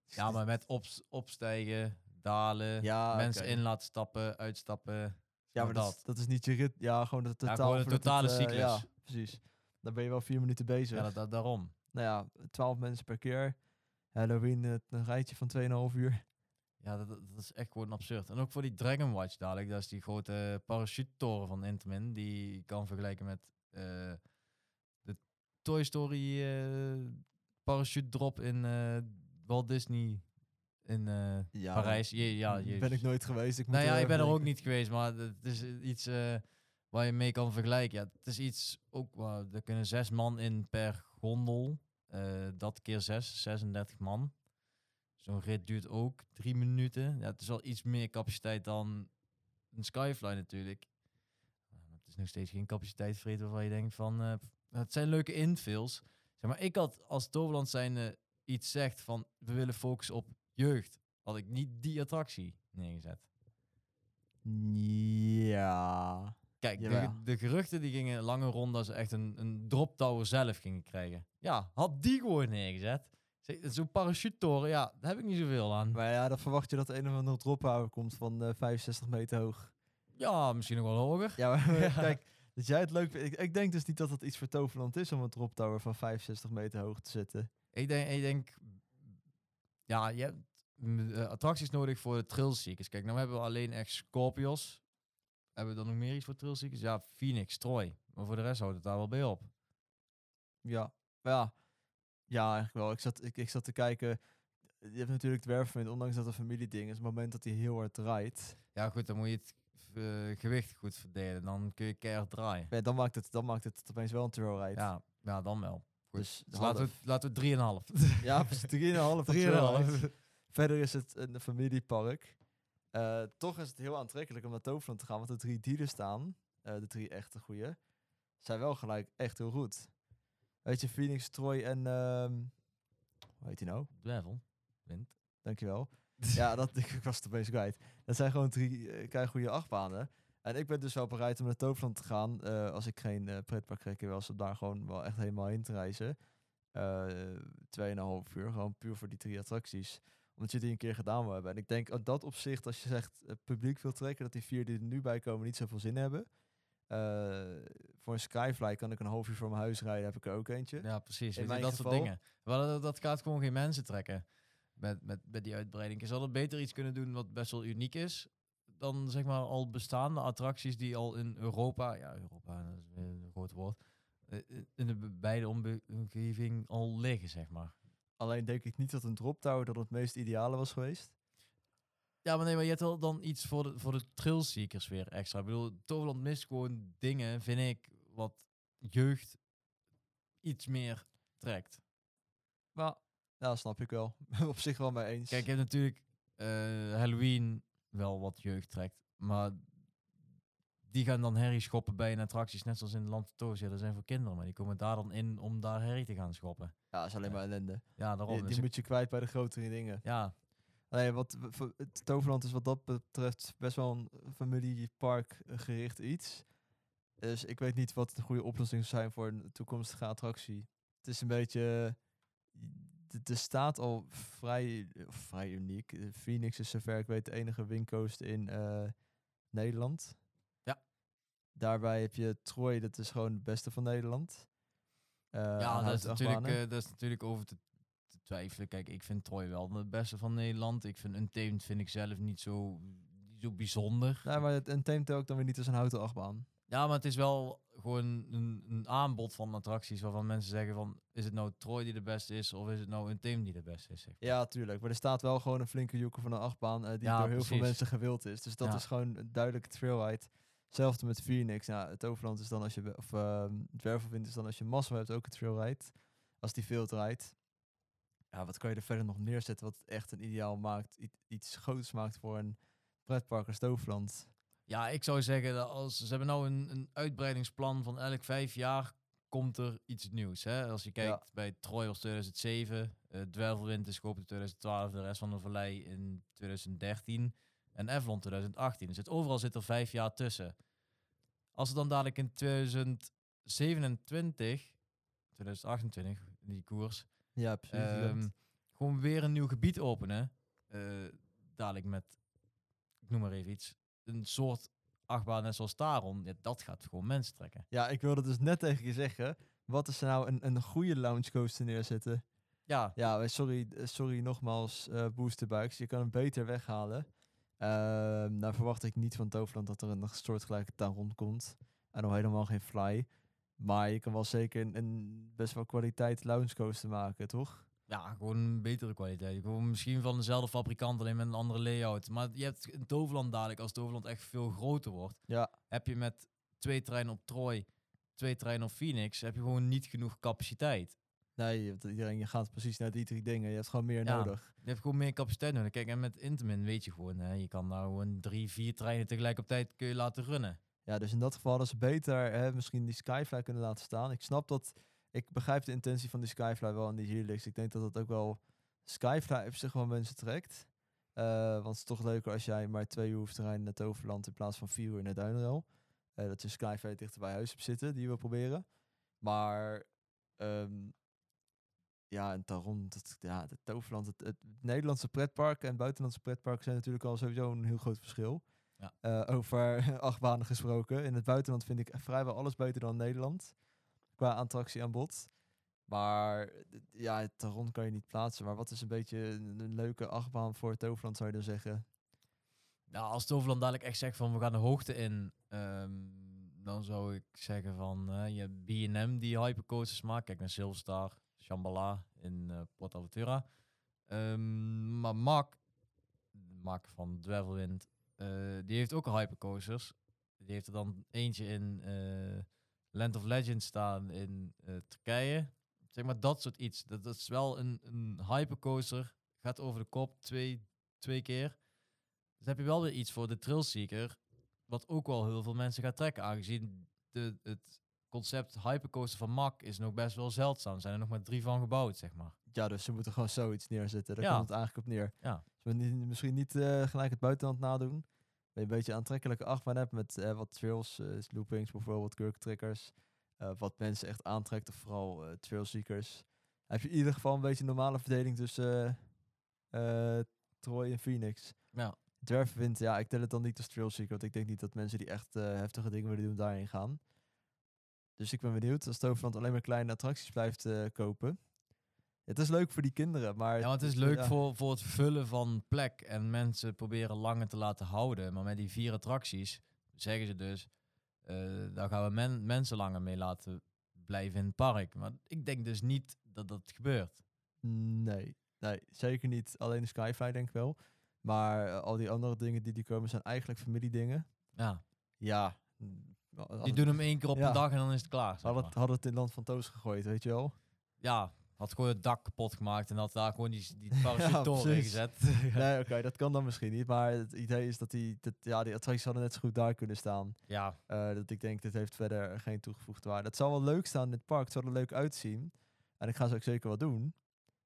Ja, maar met ops- opstijgen, dalen, Ja, mensen oké. in laten stappen, uitstappen. Ja, maar dat, is- dat is niet je rit. Ja, gewoon de Ja, totaal. gewoon een voordat totale het, eh, cyclus. Ja, precies. Dan ben je wel vier minuten bezig. Ja, dat, dat- daarom. Nou ja, twaalf mensen per keer. Halloween eh, een rijtje van 2,5 uur. Ja, dat, dat is echt gewoon absurd. En ook voor die Dragon Watch dadelijk, dat is die grote parachute-toren van Intamin, die je kan vergelijken met eh, de Toy Story parachute drop in Walt Disney in eh, Ja, Parijs. Je, ja, ben jezus. ik nooit geweest. Ik moet Nou ja, ik ben er ook niet geweest, maar het is iets eh, waar je mee kan vergelijken. Ja, het is iets ook waar er kunnen zes man in per gondel. Eh, dat keer zes, 36 man. Zo'n rit duurt ook drie minuten. Ja, het is wel iets meer capaciteit dan een Skyfly natuurlijk. Maar het is nog steeds geen capaciteit waarvan je denkt van... eh, het zijn leuke infills. Zeg maar, ik had als Toverland zijnde iets zegt van... We willen focussen op jeugd. Had ik niet die attractie neergezet. Ja. Kijk, de, geruchten die gingen lange rond dat ze echt een, een drop tower zelf gingen krijgen. Ja, had die gewoon neergezet. Zo'n parachutetoren, ja, daar heb ik niet zoveel aan. Maar ja, dan verwacht je dat er een of andere drop komt van eh 65 meter hoog. Ja, misschien nog wel hoger. Ja, maar Ja. kijk, dat jij het leuk vindt. Ik, ik denk dus niet dat het iets voor Toverland is om een drop tower van 65 meter hoog te zetten. Ik denk, ik denk ja, je hebt eh, attracties nodig voor de trailseekers. Kijk, nou hebben we alleen echt Scorpios. Hebben we dan nog meer iets voor trailseekers? Ja, Phoenix, Troy. Maar voor de rest houdt het daar wel bij op. Ja, ja. Ja, eigenlijk wel. Ik zat, ik, ik zat te kijken. Je hebt natuurlijk het werfmoment, ondanks dat het een familieding is. Op het moment dat hij heel hard draait, Ja, goed, dan moet je het eh, gewicht goed verdelen. Dan kun je keihard draaien. ja, dan, maakt het, dan maakt het opeens wel een trail ride. Ja, ja dan wel. Dus, Dus laten we, laten we 3,5. Ja, precies. 3,5 van trail ride. 3,5. Verder is het een familiepark. Eh, toch is het heel aantrekkelijk om naar Toverland te gaan, want de drie die er staan, eh, de drie echte goeie, zijn wel gelijk echt heel goed. Weet je, Phoenix, Troy en, hoe heet die nou? Dwervel. Wind. Dankjewel. ja, dat, ik was het opeens kwijt. Dat zijn gewoon drie uh, goede achtbanen. En ik ben dus wel bereid om naar Toverland te gaan, eh, als ik geen uh, pretparkrekker wil, om daar gewoon wel echt helemaal heen te reizen. Eh, Tweeënhalf uur, gewoon puur voor die drie attracties omdat je die een keer gedaan wil hebben. En ik denk op dat opzicht, als je zegt het publiek wil trekken, dat die vier die er nu bij komen niet zoveel zin hebben. Uh, voor een Skyfly kan ik een half uur voor mijn huis rijden, heb ik er ook eentje. Ja, precies. In je, dat soort dingen. Maar dat, dat gaat gewoon geen mensen trekken met, met, met die uitbreiding. Je zal er beter iets kunnen doen wat best wel uniek is dan zeg maar al bestaande attracties die al in Europa, ja Europa dat is een groot woord, eh, in de be- beide omgeving al liggen zeg maar. Alleen denk ik niet dat een drop tower dat het meest ideale was geweest. Ja, maar nee, maar je hebt wel dan iets voor de, voor de trailseekers weer extra. Ik bedoel, Toverland mist gewoon dingen, vind ik, wat jeugd iets meer trekt. Maar ja, snap ik wel. Op zich wel mee eens. Kijk, je hebt natuurlijk eh, Halloween wel wat jeugd trekt, maar die gaan dan herrie schoppen bij een attracties, net zoals in Land van Toos. Ja, dat zijn voor kinderen, maar die komen daar dan in om daar herrie te gaan schoppen. ja, dat is alleen maar ellende. Ja, daarom. Die, Dus die moet je kwijt bij de grotere dingen. ja, Nee, wat, het Toverland is wat dat betreft best wel een familiepark gericht iets. Dus ik weet niet wat de goede oplossing zou zijn voor een toekomstige attractie. Het is een beetje... d- Er staat al vrij, vrij uniek. Phoenix is zover ik weet de enige windcoast in eh, Nederland. Ja. Daarbij heb je Troy, dat is gewoon het beste van Nederland. Eh, ja dat, is natuurlijk, eh, dat is natuurlijk over te, te twijfelen. Kijk, ik vind Troy wel de beste van Nederland. Ik vind Untamed vind ik zelf niet zo, niet zo bijzonder. Nee, maar het, een teemt ook dan weer niet als een houten achtbaan. Ja, maar het is wel gewoon een, een aanbod van attracties waarvan mensen zeggen van... Is het nou Troy die de beste is of is het nou Untamed die de beste is? Zeg. maar. Ja, tuurlijk. Maar er staat wel gewoon een flinke joeker van een achtbaan eh, die Ja, door heel veel mensen gewild is. Dus dat Ja. is gewoon een duidelijke trailride. Hetzelfde met Phoenix. Nou, het Overland is dan als je, of ehm het Wervelwind is dan als je mazzel hebt ook een trailride. Als die veel draait. Ja, wat kan je er verder nog neerzetten wat echt een ideaal maakt, iets groots maakt voor een pretpark als het Overland. Ja, ik zou zeggen dat als ze hebben nou een, een uitbreidingsplan van elk vijf jaar komt er iets nieuws. Hè? Als je kijkt bij Troy was 2007, eh Dwervelwind is geopend in 2012, de rest van de vallei in 2013 en Avalon 2018. Dus het, overal zit er vijf jaar tussen. Als er dan dadelijk in 2027, 2028, die koers, Ja, precies. Ehm, gewoon weer een nieuw gebied openen. eh, dadelijk met, ik noem maar even iets, een soort achtbaan net zoals Taron. Ja, dat gaat gewoon mensen trekken. ja, ik wilde dus net tegen je zeggen. Wat is er nou een, een goede lounge coaster neerzetten? Ja, Ja, eh, sorry, eh, sorry nogmaals, eh boosterbikes. Je kan hem beter weghalen. Ehm nou verwacht ik niet van Toverland dat er een soortgelijke Taron komt. En al helemaal geen fly. Maar je kan wel zeker een, een best wel kwaliteit lounge coaster maken, toch? Ja, gewoon een betere kwaliteit. Gewoon misschien van dezelfde fabrikant, alleen met een andere layout. Maar je hebt in Toverland dadelijk, als Toverland echt veel groter wordt, Ja. heb je met twee treinen op Troy, twee treinen op Phoenix, heb je gewoon niet genoeg capaciteit. Nee, want iedereen je gaat precies naar die drie dingen. Je hebt gewoon meer Ja. nodig. Je hebt gewoon meer capaciteit nodig. Kijk, en met Intamin weet je gewoon, hè, je kan nou gewoon drie, vier treinen tegelijk op tijd kun je laten runnen. Ja, dus in dat geval hadden ze beter hè, misschien die Skyfly kunnen laten staan. Ik snap dat, ik begrijp de intentie van die Skyfly wel en die Helix. Ik denk dat dat ook wel Skyfly op zich wel mensen trekt. Eh, want het is toch leuker als jij maar twee uur hoeft te rijden naar het Overland in plaats van vier uur naar Duinrel. Eh dat je Skyfly dichter bij huis hebt zitten, die we proberen. Maar ehm, ja, en daarom, dat, ja, het Toverland, het, het Nederlandse pretpark en buitenlandse pretpark zijn natuurlijk al sowieso een heel groot verschil. Ja. Eh, over achtbanen gesproken. In het buitenland vind ik vrijwel alles beter dan Nederland. Qua attractie aan bod. Maar ja, het Taron kan je niet plaatsen. Maar wat is een beetje een, leuke achtbaan voor Toverland, zou je dan zeggen? Nou, als Toverland dadelijk echt zegt van we gaan de hoogte in, ehm, dan zou ik zeggen van je hebt B&M die hypercoasters maakt. Kijk naar Silverstar, Shambhala in eh Port Aventura. Ehm, maar de maker van Dwervelwind, eh, die heeft ook hypercoasters. Die heeft er dan eentje in eh, Land of Legends staan in eh, Turkije. Zeg maar dat soort iets. Dat, dat is wel een, een hypercoaster. Gaat over de kop twee, twee keer. Dus heb je wel weer iets voor de Trailseeker. Wat ook wel heel veel mensen gaat trekken. Aangezien de, het concept hypercoaster van Mack is nog best wel zeldzaam. Er zijn er nog maar drie van gebouwd, zeg maar. Ja, dus ze moeten gewoon zoiets neerzetten. Daar Ja. komt het eigenlijk op neer. Ja. Dus we niet, misschien niet eh, gelijk het buitenland nadoen. Een beetje aantrekkelijke achtbaan hebt met eh, wat trails, eh, loopings bijvoorbeeld, kurkentrekkers. eh wat mensen echt aantrekt, of vooral eh trailseekers. Heb je in ieder geval een beetje een normale verdeling tussen Troy en Phoenix. Ja. Dwerfwind, ja, ik tel het dan niet als trailseeker, want ik denk niet dat mensen die echt heftige dingen willen doen daarin gaan. Dus ik ben benieuwd als Toverland alleen maar kleine attracties blijft kopen. Het is leuk voor die kinderen, maar... Ja, want het is ja, leuk voor, voor het vullen van plek en mensen proberen langer te laten houden. Maar met die vier attracties zeggen ze dus, eh daar gaan we men- mensen langer mee laten blijven in het park. Maar ik denk dus niet dat dat gebeurt. Nee, nee, zeker niet. Alleen de Skyfly denk ik wel. Maar eh, al die andere dingen die die komen zijn eigenlijk familiedingen. Ja, Ja. die doen hem één keer op Ja. een dag en dan is het klaar. zeg maar. het, hadden het in Land van Toos gegooid, weet je wel? Ja, had gewoon het dak kapot gemaakt en had daar gewoon die, die parachute precies. gezet. Nee, oké, dat kan dan misschien niet. Maar het idee is dat die, dat, ja, die attracties hadden net zo goed daar kunnen staan. ja, Eh, dat ik denk, dit heeft verder geen toegevoegde waarde. Het zal wel leuk staan in het park. Het zal er leuk uitzien. En ik ga ze ook zeker wel doen.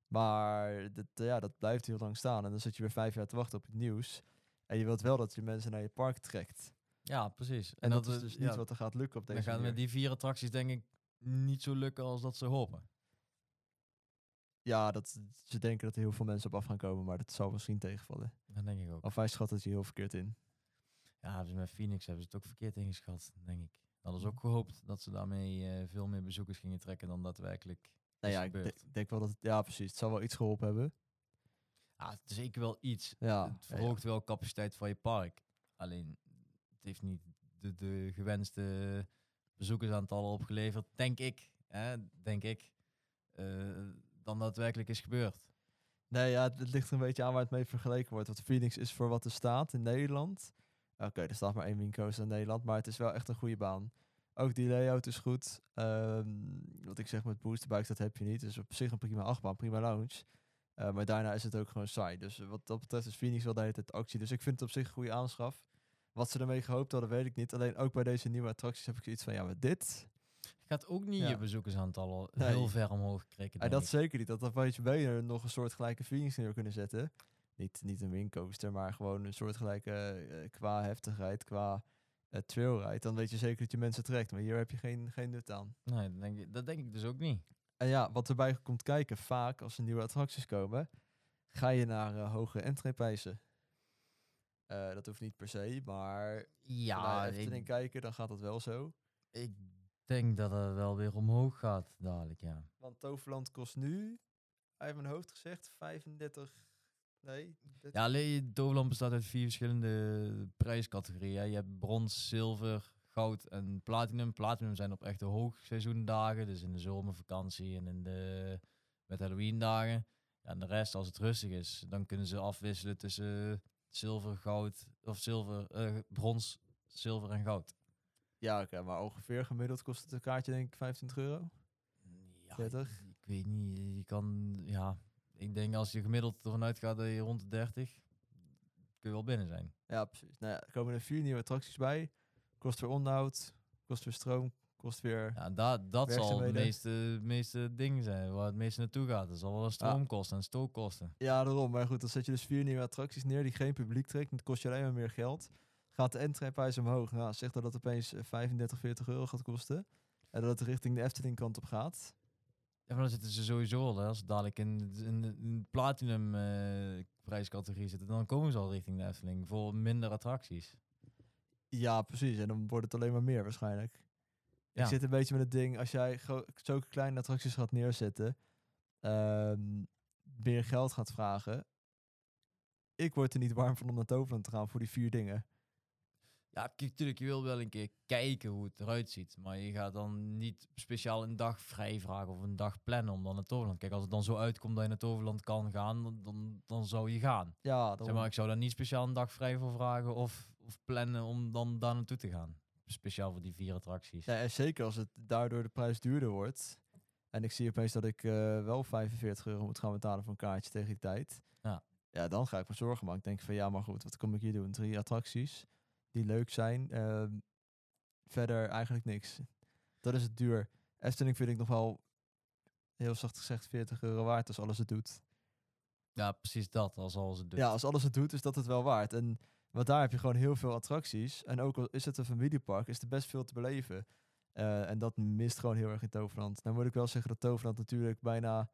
Maar dat, ja, dat blijft heel lang staan. En dan zit je weer vijf jaar te wachten op het nieuws. En je wilt wel dat je mensen naar je park trekt. ja, precies. En, dat, is dus ja, niet wat er gaat lukken op Dan deze het manier. met die vier attracties denk ik niet zo lukken als dat ze hopen. Ja, dat, ze denken dat er heel veel mensen op af gaan komen. Maar dat zal misschien tegenvallen. Dat denk ik ook. Of hij schat het heel verkeerd in. Ja, ze met Phoenix hebben ze het ook verkeerd ingeschat, denk ik. Hadden ze ook gehoopt dat ze daarmee eh, veel meer bezoekers gingen trekken dan daadwerkelijk Nou ja, ik denk wel dat het, ja precies, het zal wel iets geholpen hebben. Ja, zeker wel iets. Ja, het ja, ja. verhoogt wel capaciteit van je park. Alleen, het heeft niet de, de gewenste bezoekersaantallen opgeleverd, denk ik. Hè, denk ik. eh, dan daadwerkelijk is gebeurd. Nee, ja, het, ligt er een beetje aan waar het mee vergeleken wordt. Want Phoenix is voor wat er staat in Nederland. Oké, er staat maar één Wincoaster in Nederland, maar het is wel echt een goede baan. Ook die layout is goed. Ehm, wat ik zeg met boosterbikes, dat heb je niet. Dus op zich een prima achtbaan, prima lounge. Eh, maar daarna is het ook gewoon saai. Dus wat dat betreft is Phoenix wel de hele tijd actie. Dus ik vind het op zich een goede aanschaf. Wat ze ermee gehoopt hadden, weet ik niet. Alleen ook bij deze nieuwe attracties heb ik zoiets van, ja, maar dit... Je gaat ook niet Ja. je bezoekersaantallen Nee. heel ver omhoog krikken. En denk dat ik. zeker niet. Dat dan weet je beter nog een soortgelijke Phoenix neer kunnen zetten. Niet, niet een wingcoaster, maar gewoon een soortgelijke eh, qua heftigheid, qua trailride. Dan weet je zeker dat je mensen trekt. Maar hier heb je geen, geen nut aan. Nee, dat denk, ik, dat denk ik dus ook niet. En ja, wat erbij komt kijken, vaak als er nieuwe attracties komen, ga je naar eh, hogere entreeprijzen. Eh dat hoeft niet per se, maar Ja, naar Efteling ik, kijken, dan gaat dat wel zo. ik denk dat het wel weer omhoog gaat dadelijk, ja. Want Toverland kost nu, uit mijn hoofd gezegd, 35... Nee, Ja, alleen Toverland bestaat uit vier verschillende prijscategorieën. hè. Je hebt brons, zilver, goud en platinum. Platinum zijn op echte hoogseizoendagen, dus in de zomervakantie en in de met Halloween dagen. Ja, en de rest, als het rustig is, dan kunnen ze afwisselen tussen zilver, goud of zilver, eh, brons, zilver en goud. Ja, oké, maar ongeveer gemiddeld kost het een kaartje denk ik 25 euro. Ja, 30? Ik weet niet, je kan, ja, ik denk als je gemiddeld ervan uitgaat dat je rond de 30, kun je wel binnen zijn. Ja, precies. Nou ja, er komen er vier nieuwe attracties bij. Kost weer onderhoud, kost weer stroom, kost weer... Ja, da, dat zal het meeste, meeste ding zijn waar het meeste naartoe gaat. Dat zal wel een stroomkosten en stookkosten. Ja, daarom. Maar goed, dan zet je dus vier nieuwe attracties neer die geen publiek trekt. En het kost je alleen maar meer geld. Gaat de entreeprijs omhoog. Nou, zeg dat het opeens eh, 35, 40 euro gaat kosten. En dat het richting de Efteling kant op gaat. Ja, maar dan zitten ze sowieso al, hè, als ze dadelijk in, in, de- in de platinum eh, prijscategorie zitten, dan komen ze al richting de Efteling voor minder attracties. Ja, precies. En dan wordt het alleen maar meer waarschijnlijk. Ja. Ik zit een beetje met het ding, als jij zulke kleine attracties gaat neerzetten, ehm, meer geld gaat vragen. Ik word er niet warm van om naar Toverland te gaan voor die vier dingen. Ja, kijk, tuurlijk, je wil wel een keer kijken hoe het eruit ziet. Maar je gaat dan niet speciaal een dag vrij vragen of een dag plannen om dan naar Toverland. Kijk, als het dan zo uitkomt dat je naar Toverland kan gaan, dan, dan, dan zou je gaan. Ja, Zeg daarom. maar, ik zou daar niet speciaal een dag vrij voor vragen of, of plannen om dan daar naartoe te gaan. Speciaal voor die vier attracties. Ja, en zeker als het daardoor de prijs duurder wordt. En ik zie opeens dat ik eh, wel 45 euro moet gaan betalen voor een kaartje tegen die tijd. Ja. Ja, dan ga ik me zorgen maken. Ik denk van ja, maar goed, wat kom ik hier doen? Drie attracties die leuk zijn. ehm, verder eigenlijk niks. Dat is het duur. Efteling vind ik nog wel, heel zacht gezegd, 40 euro waard als alles het doet. Ja, precies dat, als alles het doet. Ja, als alles het doet, is dat het wel waard. En want daar heb je gewoon heel veel attracties. En ook al is het een familiepark, is er best veel te beleven. Eh, en dat mist gewoon heel erg in Toverland. Nou moet ik wel zeggen dat Toverland natuurlijk bijna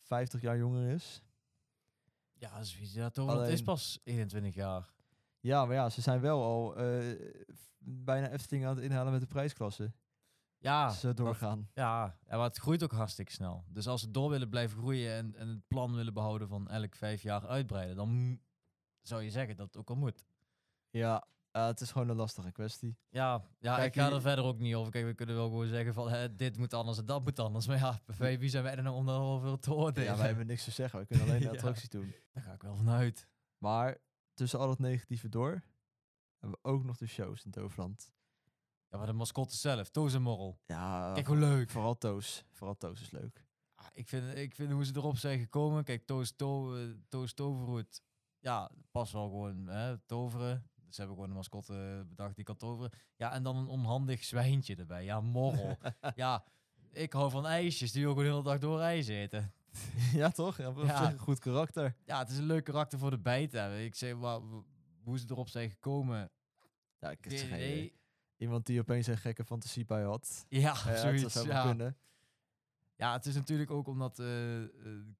50 jaar jonger is. Ja, zoiets. Ja, Toverland is Alleen- pas 21 jaar. Ja, maar ja, ze zijn wel al f- bijna Efteling aan het inhalen met de prijsklasse. Ja, ze dat- doorgaan. ja, ja, maar het groeit ook hartstikke snel. Dus als ze door willen blijven groeien en, en het plan willen behouden van elk vijf jaar uitbreiden, dan zou je zeggen dat het ook al moet. Ja, eh, het is gewoon een lastige kwestie. Ja, ja Kijk, ik ga er verder ook niet over. Kijk, we kunnen wel gewoon zeggen van hè, dit moet anders en dat moet anders. Maar ja, wie zijn wij er nou om daarover te oordelen? Ja, wij hebben niks te zeggen. We kunnen alleen de Ja. attracties doen. Daar ga ik wel vanuit. Maar tussen al het negatieve door hebben we ook nog de shows in Toverland. Ja, maar de mascotte zelf, Toos en Morrel. Ja, Kijk hoe leuk. vooral Toos. Vooral Toos is leuk. Ah, Ik vind, ik vind hoe ze erop zijn gekomen. Kijk, Toos, to, eh, Toos Toverhoed. Ja, pas wel gewoon hè, toveren. Ze hebben gewoon een mascotte bedacht die kan toveren. Ja, en dan een onhandig zwijntje erbij. Ja, morrel. ja, ik hou van ijsjes. Die wil gewoon de hele dag door ijs eten. ja, toch? Ja, Ja. goed karakter. Ja, het is een leuk karakter voor de bij te hebben. Ik zeg, wa- hoe ze erop zijn gekomen. Ja, ik heb geen. Iemand die opeens een gekke fantasie bij had. Ja, zoiets. Ja. kunnen. ja, het is natuurlijk ook omdat eh,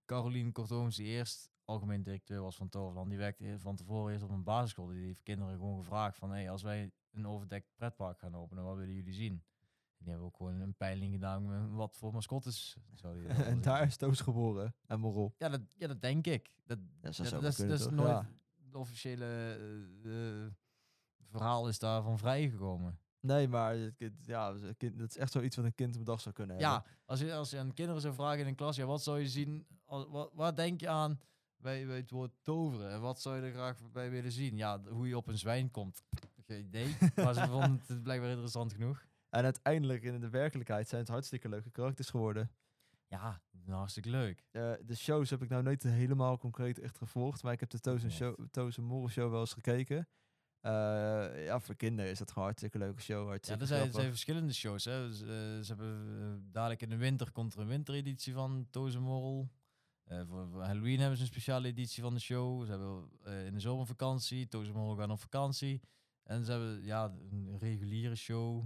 Carolien Kortooms, die eerst algemeen directeur was van Toverland, die werkte van tevoren eerst op een basisschool. Die heeft kinderen gewoon gevraagd van, hey, als wij een overdekt pretpark gaan openen, wat willen jullie zien? Die hebben ook gewoon een peiling gedaan met wat voor mascottes willen en daar is Toos geboren. En Morrel. Ja, dat, ja, dat denk ik. Dat, Dat ja, dat, dat is toch? nooit... Ja. De officiële eh, eh, verhaal is daarvan vrijgekomen. Nee, maar het kind, ja, het kind, dat is echt zoiets wat een kind bedacht zou kunnen hebben. Ja, als je, als je aan kinderen zou vragen in een klas, ja, wat zou je zien, al- wat, wat denk je aan bij, bij het woord toveren? En wat zou je er graag bij willen zien? Ja, hoe je op een zwijn komt. Geen idee. maar ze vonden het blijkbaar interessant genoeg. En uiteindelijk in de werkelijkheid zijn het hartstikke leuke karakters geworden. Ja, hartstikke leuk. Eh, de shows heb ik nou nooit helemaal concreet echt gevolgd. Maar ik heb de Toos en, show, Toos en Morrel show wel eens gekeken. Eh, ja, voor kinderen is dat gewoon een hartstikke leuke show. Ja, Hartstikke er zijn, er zijn verschillende shows. Hè. Dus, eh, ze hebben dadelijk in de winter komt er een wintereditie van Tozenmorrel. Eh voor, voor Halloween hebben ze een speciale editie van de show. Ze hebben in de zomervakantie, Tozenmorrel gaan op vakantie. En ze hebben ja, een reguliere show.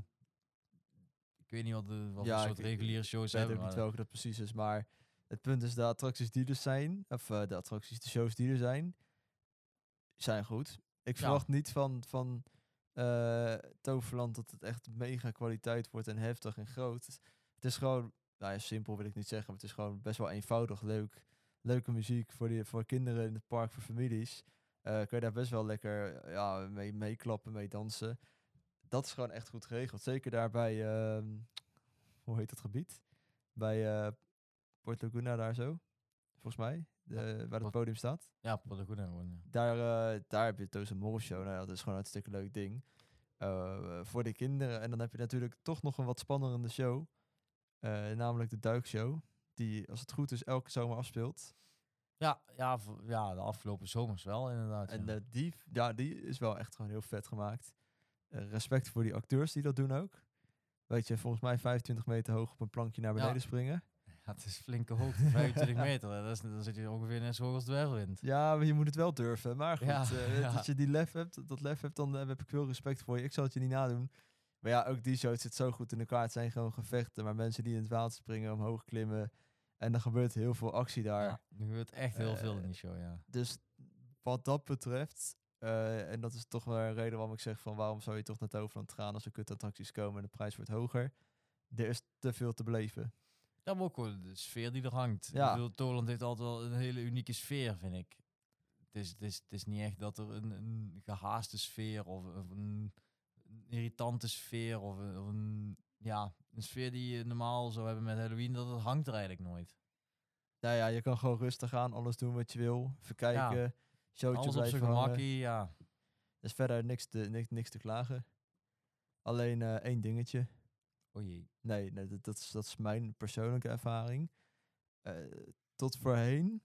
Ik weet niet wat, de, wat Ja, soort ik- reguliere Ik shows weet ook niet maar- welke dat precies is. Maar het punt is, de attracties die er zijn, of eh, de attracties, de shows die er zijn, zijn goed. Ik Ja. verwacht niet van, van eh, Toverland dat het echt mega kwaliteit wordt en heftig en groot. Het is gewoon, nou ja, simpel wil ik niet zeggen, maar het is gewoon best wel eenvoudig leuk. Leuke muziek voor, die, voor kinderen in het park, voor families. Eh kun je daar best wel lekker ja, mee meeklappen, mee dansen. Dat is gewoon echt goed geregeld. Zeker daar bij, ehm, hoe heet dat gebied? Bij eh Port Laguna daar zo, volgens mij, de, waar het podium staat. Ja, een gewoon. ja. Daar, eh, daar heb je Toos en Morrel Show. Nou, dat is gewoon een hartstikke leuk ding. Eh, voor de kinderen. En dan heb je natuurlijk toch nog een wat spannendere show. namelijk de Duikshow. Die, als het goed is, elke zomer afspeelt. Ja, ja, ja, de afgelopen zomers wel inderdaad. En ja. die, ja, die is wel echt gewoon heel vet gemaakt. Eh, respect voor die acteurs die dat doen ook. Weet je, volgens mij 25 meter hoog op een plankje naar Ja. beneden springen. Ja, het is flinke hoogte, 25 meter. Dat is, dan zit je ongeveer net zo hoog als dwergwind. Ja, maar je moet het wel durven. Maar goed, Ja, eh, ja. als je die lef hebt, dat lef hebt, dan eh, heb ik veel respect voor je. Ik zal het je niet nadoen. Maar ja, ook die show zit zo goed in elkaar. Het zijn gewoon gevechten, maar mensen die in het water springen, omhoog klimmen. En er gebeurt heel veel actie daar. Ja, er gebeurt echt heel veel in Eh, die show, ja. Dus wat dat betreft, eh, en dat is toch wel een reden waarom ik zeg van waarom zou je toch naar Toverland gaan als er kutattracties komen en de prijs wordt hoger. Er is te veel te beleven. Ja, maar ook gewoon de sfeer die er hangt. Ja. Ik bedoel, heeft altijd wel een hele unieke sfeer, vind ik. Het is, het is, het is niet echt dat er een, een gehaaste sfeer of, of een, een irritante sfeer of een, of een, ja, een sfeer die je normaal zou hebben met Halloween, dat hangt er eigenlijk nooit. Nou ja, je kan gewoon rustig aan, alles doen wat je wil. Even kijken, showtje Alles op zijn gemakkie, ja. Er is verder niks te, niks, niks te klagen. Alleen eh, één dingetje. O jee. Nee, nee dat, dat, is, dat is mijn persoonlijke ervaring. Eh, tot voorheen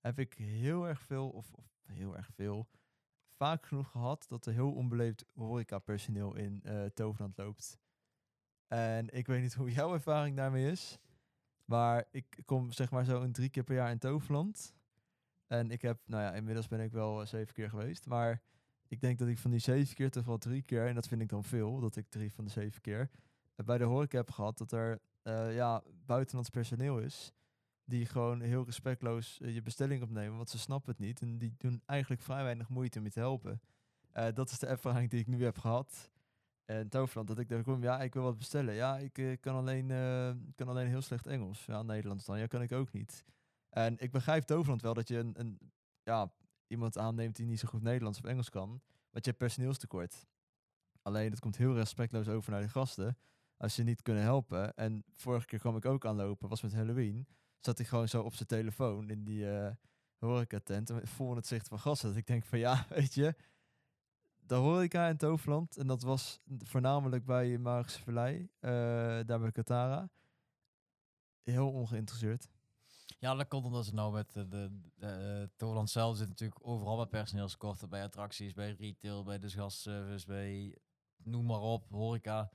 heb ik heel erg veel, of, of heel erg veel, vaak genoeg gehad dat er heel onbeleefd horecapersoneel in Toverland loopt. En ik weet niet hoe jouw ervaring daarmee is, maar ik kom zeg maar zo een drie keer per jaar in Toverland. En ik heb, nou ja, inmiddels ben ik wel eh, zeven keer geweest, maar ik denk dat ik van die zeven keer toch wel drie keer, en dat vind ik dan veel, dat ik drie van de zeven keer, eh, bij de horeca heb gehad dat er eh, ja, buitenlands personeel is. Die gewoon heel respectloos je bestelling opnemen, want ze snappen het niet. En die doen eigenlijk vrij weinig moeite om je te helpen. Dat is de ervaring die ik nu heb gehad. En Toverland, dat ik daar kom, ja, ik wil wat bestellen. Ja, ik kan, alleen, kan alleen heel slecht Engels. Ja, Nederlands dan. Ja, kan ik ook niet. En ik begrijp Toverland wel dat je een, een, ja, iemand aanneemt die niet zo goed Nederlands of Engels kan. Want je hebt personeelstekort. Alleen, het komt heel respectloos over naar de gasten. Als ze niet kunnen helpen. En vorige keer kwam ik ook aanlopen, was met Halloween. Zat hij gewoon zo op zijn telefoon in die uh, horecatent. en Vol in het zicht van gasten. Dat ik denk van ja, weet je de horeca in Toverland. En dat was voornamelijk bij Magische Vallei, uh, daar bij Katara. Heel ongeïnteresseerd. Ja, dat komt omdat ze nou met de, de, uh, zelf zit natuurlijk overal bij personeelskorten, bij attracties, bij retail, bij de gastservice, bij noem maar op, horeca.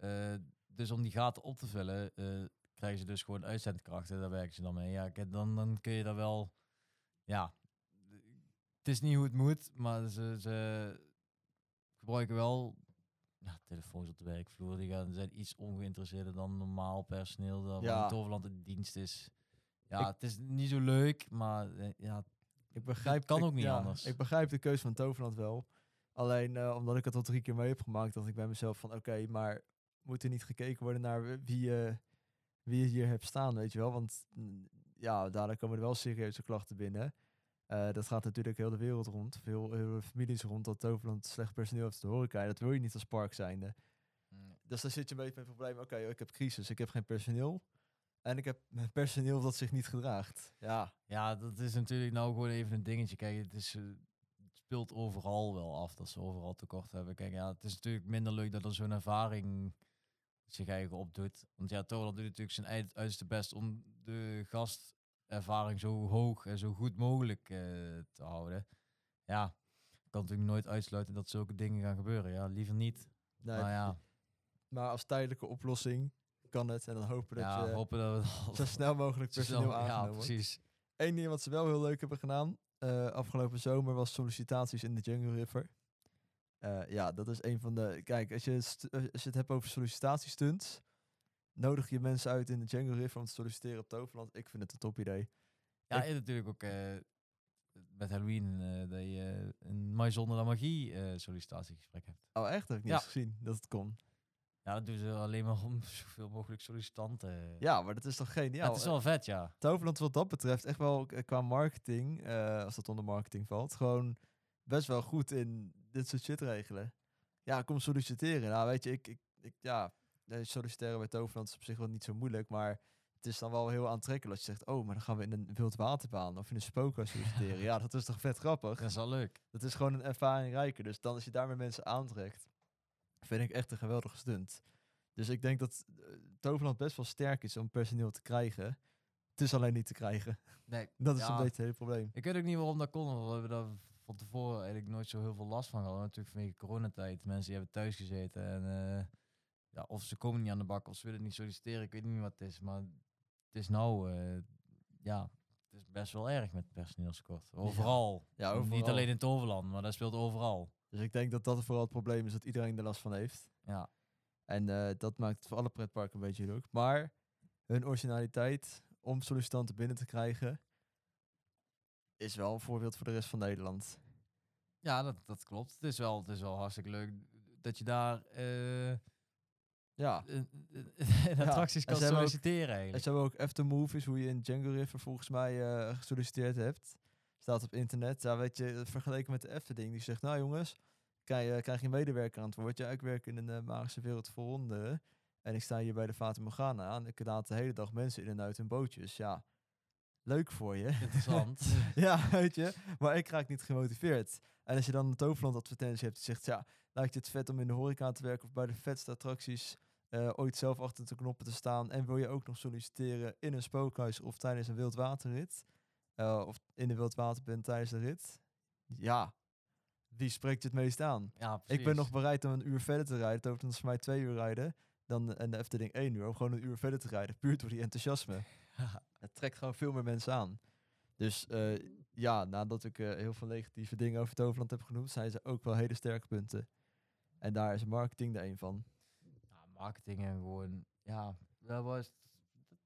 Uh, dus om die gaten op te vullen, krijgen ze dus gewoon uitzendkrachten. Daar werken ze dan mee. Ja, dan, dan kun je daar wel, ja, het is niet hoe het moet, maar ze, ze gebruiken wel ja, telefoons op de werkvloer. Die gaan, zijn iets ongeïnteresseerder dan normaal personeel dat ja. in Toverland in dienst is. Ja, het is niet zo leuk, maar eh, ja, ik begrijp, kan ik, ook niet ja, anders. Ik begrijp de keuze van Toverland wel. Alleen uh, omdat ik het al drie keer mee heb gemaakt, dacht ik bij mezelf van oké, okay, maar moet er niet gekeken worden naar wie, uh, wie je hier hebt staan, weet je wel? Want mm, ja, daar komen er wel serieuze klachten binnen. Uh, dat gaat natuurlijk heel de wereld rond, veel, heel families rond, dat Toverland slecht personeel heeft te horeca. Dat wil je niet als park zijnde. Mm. Dus dan zit je een beetje met het probleem, oké, ik heb crisis, ik heb geen personeel. En ik heb personeel dat zich niet gedraagt. Ja. ja, dat is natuurlijk nou gewoon even een dingetje. Kijk, het, is, uh, het speelt overal wel af dat ze overal tekort hebben. Kijk, ja, het is natuurlijk minder leuk dat er zo'n ervaring zich eigen opdoet. Want ja, Toverland doet natuurlijk zijn uiterste best om de gast ervaring zo hoog en zo goed mogelijk uh, te houden. Ja, kan natuurlijk nooit uitsluiten dat zulke dingen gaan gebeuren. Ja, liever niet. Nee, maar ja. Maar als tijdelijke oplossing kan het. En dan hopen dat ja, je hopen dat we zo snel mogelijk personeel aangenomen Ja, precies. Eén ding wat ze wel heel leuk hebben gedaan uh, afgelopen zomer was sollicitaties in de Jungle River. Uh, ja, dat is een van de... Kijk, als je, als je het hebt over sollicitatiestunts nodig je mensen uit in de Jungle River om te solliciteren op Toverland. Ik vind het een top idee. Ja, ik, natuurlijk ook uh, met Halloween uh, dat je een Mai Zonder de Magie sollicitatiegesprek hebt. Oh echt? Dat heb ik niet ja. gezien dat het kon. Ja, dat doen ze alleen maar om zoveel mogelijk sollicitanten. Ja, maar dat is toch geniaal. Het is wel vet, ja. Toverland wat dat betreft echt wel qua marketing, als dat onder marketing valt, gewoon best wel goed in dit soort shit regelen. Ja, kom solliciteren. Nou, weet je, ik, ik, ik ja, solliciteren bij Toverland is op zich wel niet zo moeilijk, maar het is dan wel heel aantrekkelijk als je zegt, oh, maar dan gaan we in een wildwaterbaan of in een spookhuis solliciteren. ja, dat is toch vet grappig? Dat is wel leuk. Dat is gewoon een ervaring rijker. Dus dan als je daarmee mensen aantrekt, vind ik echt een geweldige stunt. Dus ik denk dat uh, Toverland best wel sterk is om personeel te krijgen. Het is alleen niet te krijgen. Nee. dat is een beetje het hele probleem. Ik weet ook niet waarom dat kon. We hebben daar van tevoren eigenlijk nooit zo heel veel last van gehad. Natuurlijk vanwege coronatijd. Mensen die hebben thuis gezeten en... Uh, ja, of ze komen niet aan de bak of ze willen niet solliciteren. Ik weet niet wat het is, maar het is nou, uh, ja, het is best wel erg met personeelskort. Overal. Ja, overal. Niet alleen in Toverland, maar dat speelt overal. Dus ik denk dat dat vooral het probleem is dat iedereen er last van heeft. Ja. En uh, dat maakt het voor alle pretparken een beetje leuk. Maar hun originaliteit om sollicitanten binnen te krijgen, is wel een voorbeeld voor de rest van Nederland. Ja, dat, dat klopt. Het is, wel, het is wel hartstikke leuk dat je daar uh, ja. attracties kan solliciteren eigenlijk. En ze hebben ook aftermovies, hoe je in Django River volgens mij uh, gesolliciteerd hebt. Staat op internet. Ja, weet je, vergeleken met de Efteling. Die zegt, nou jongens, krijg, uh, krijg je een medewerker aan het woord. Ja, ik werk in een magische wereld voor wonderen. En ik sta hier bij de Fata Morgana aan. Ik laat de hele dag mensen in en uit in bootjes. Ja, leuk voor je. Interessant. ja, weet je. Maar ik raak niet gemotiveerd. En als je dan een toverland advertentie hebt die zegt, ja, lijkt het vet om in de horeca te werken of bij de vetste attracties uh, ooit zelf achter de knoppen te staan. En wil je ook nog solliciteren in een spookhuis of tijdens een wildwaterrit. Uh, of in de wildwaterband tijdens de rit. Ja, wie spreekt je het meest aan? Ja, ik ben nog bereid om een uur verder te rijden. Het over voor mij twee uur rijden. Dan en de Efteling één uur. Om gewoon een uur verder te rijden. Puur door die enthousiasme. het trekt gewoon veel meer mensen aan. Dus uh, ja, nadat ik heel veel negatieve dingen over Toverland heb genoemd, zijn ze ook wel hele sterke punten. En daar is marketing de een van marketing en gewoon, ja, dat was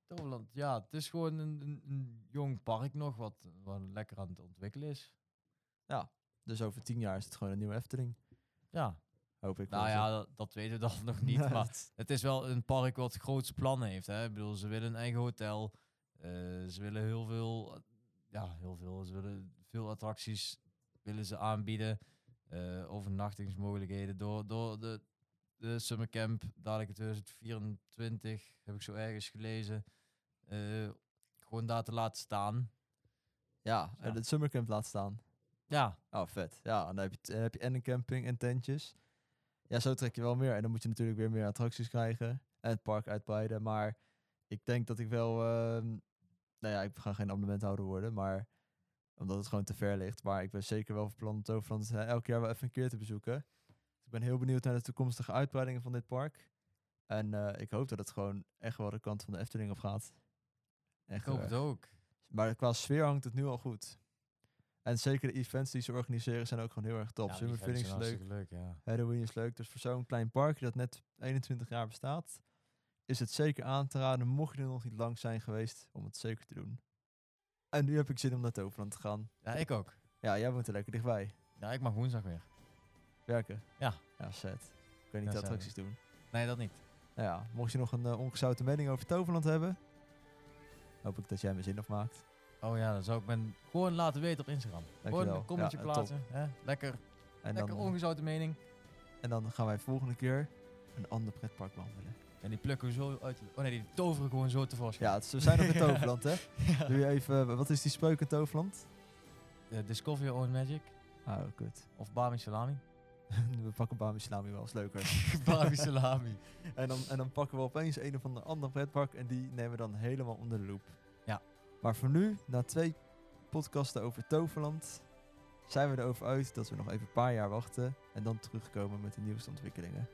Toverland. Ja, het is gewoon een, een, een, jong park nog, wat, wat lekker aan het ontwikkelen is. Ja, dus over tien jaar is het gewoon een nieuwe Efteling. Ja. Hoop ik. Nou ja, dat, dat weten we dan nog niet. Maar het is wel een park wat grootse plannen heeft. Hè? Ik bedoel, ze willen een eigen hotel. eh, ze willen heel veel, ja, heel veel. Ze willen veel attracties willen ze aanbieden. eh, overnachtingsmogelijkheden door, door de, de summercamp, dadelijk in 2024, heb ik zo ergens gelezen. eh, gewoon daar te laten staan. ja, en Ja. het summercamp laat staan. Ja, Oh, vet. Ja, dan heb je, dan heb je en een camping en tentjes. Ja, zo trek je wel meer. En dan moet je natuurlijk weer meer attracties krijgen. En het park uitbreiden. Maar ik denk dat ik wel... ehm, nou ja, ik ga geen abonnementhouder worden, maar... Omdat het gewoon te ver ligt. Maar ik ben zeker wel van plan om eh, elk jaar wel even een keer te bezoeken. Ik ben heel benieuwd naar de toekomstige uitbreidingen van dit park. En eh, ik hoop dat het gewoon echt wel de kant van de Efteling op gaat. ik hoop het ook. Maar qua sfeer hangt het nu al goed. En zeker de events die ze organiseren zijn ook gewoon heel erg top. Ja, is leuk, leuk, ja. Halloween is leuk. Dus voor zo'n klein parkje dat net 21 jaar bestaat, is het zeker aan te raden, mocht je er nog niet lang zijn geweest, om het zeker te doen. En nu heb ik zin om naar Toverland te gaan. Ja, ik ook. Ja, jij woont er lekker dichtbij. Ja, ik mag woensdag weer. Werken. Ja. Ja, set. Kun je niet attracties doen. Nee, dat niet. Nou ja, mocht je nog een uh, ongezouten mening over Toverland hebben, hoop ik dat jij me zin of maakt. Oh ja, dan zou ik men gewoon laten weten op Instagram. Gewoon Dankjewel. een commentje Ja, eh, plaatsen. Hè? Lekker, En lekker dan, eh, ongezouten mening. en dan gaan wij volgende keer een ander pretpark behandelen. En die plukken we zo uit. Oh nee, die toveren gewoon zo tevoorschijn. Ja, we zijn nog in Toverland, hè? Ja. Doe je even, wat is die spreuk in Toverland? Eh, Discover Your Own Magic. Oh, kut. Of Bami Salami. we pakken Bami Salami wel, is leuker. Bami Salami. en, dan, en dan pakken we opeens een of ander ander pretpark en die nemen we dan helemaal onder de loep. Ja. Maar voor nu, na twee podcasten over Toverland, zijn we erover uit dat we nog even een paar jaar wachten en dan terugkomen met de nieuwste ontwikkelingen.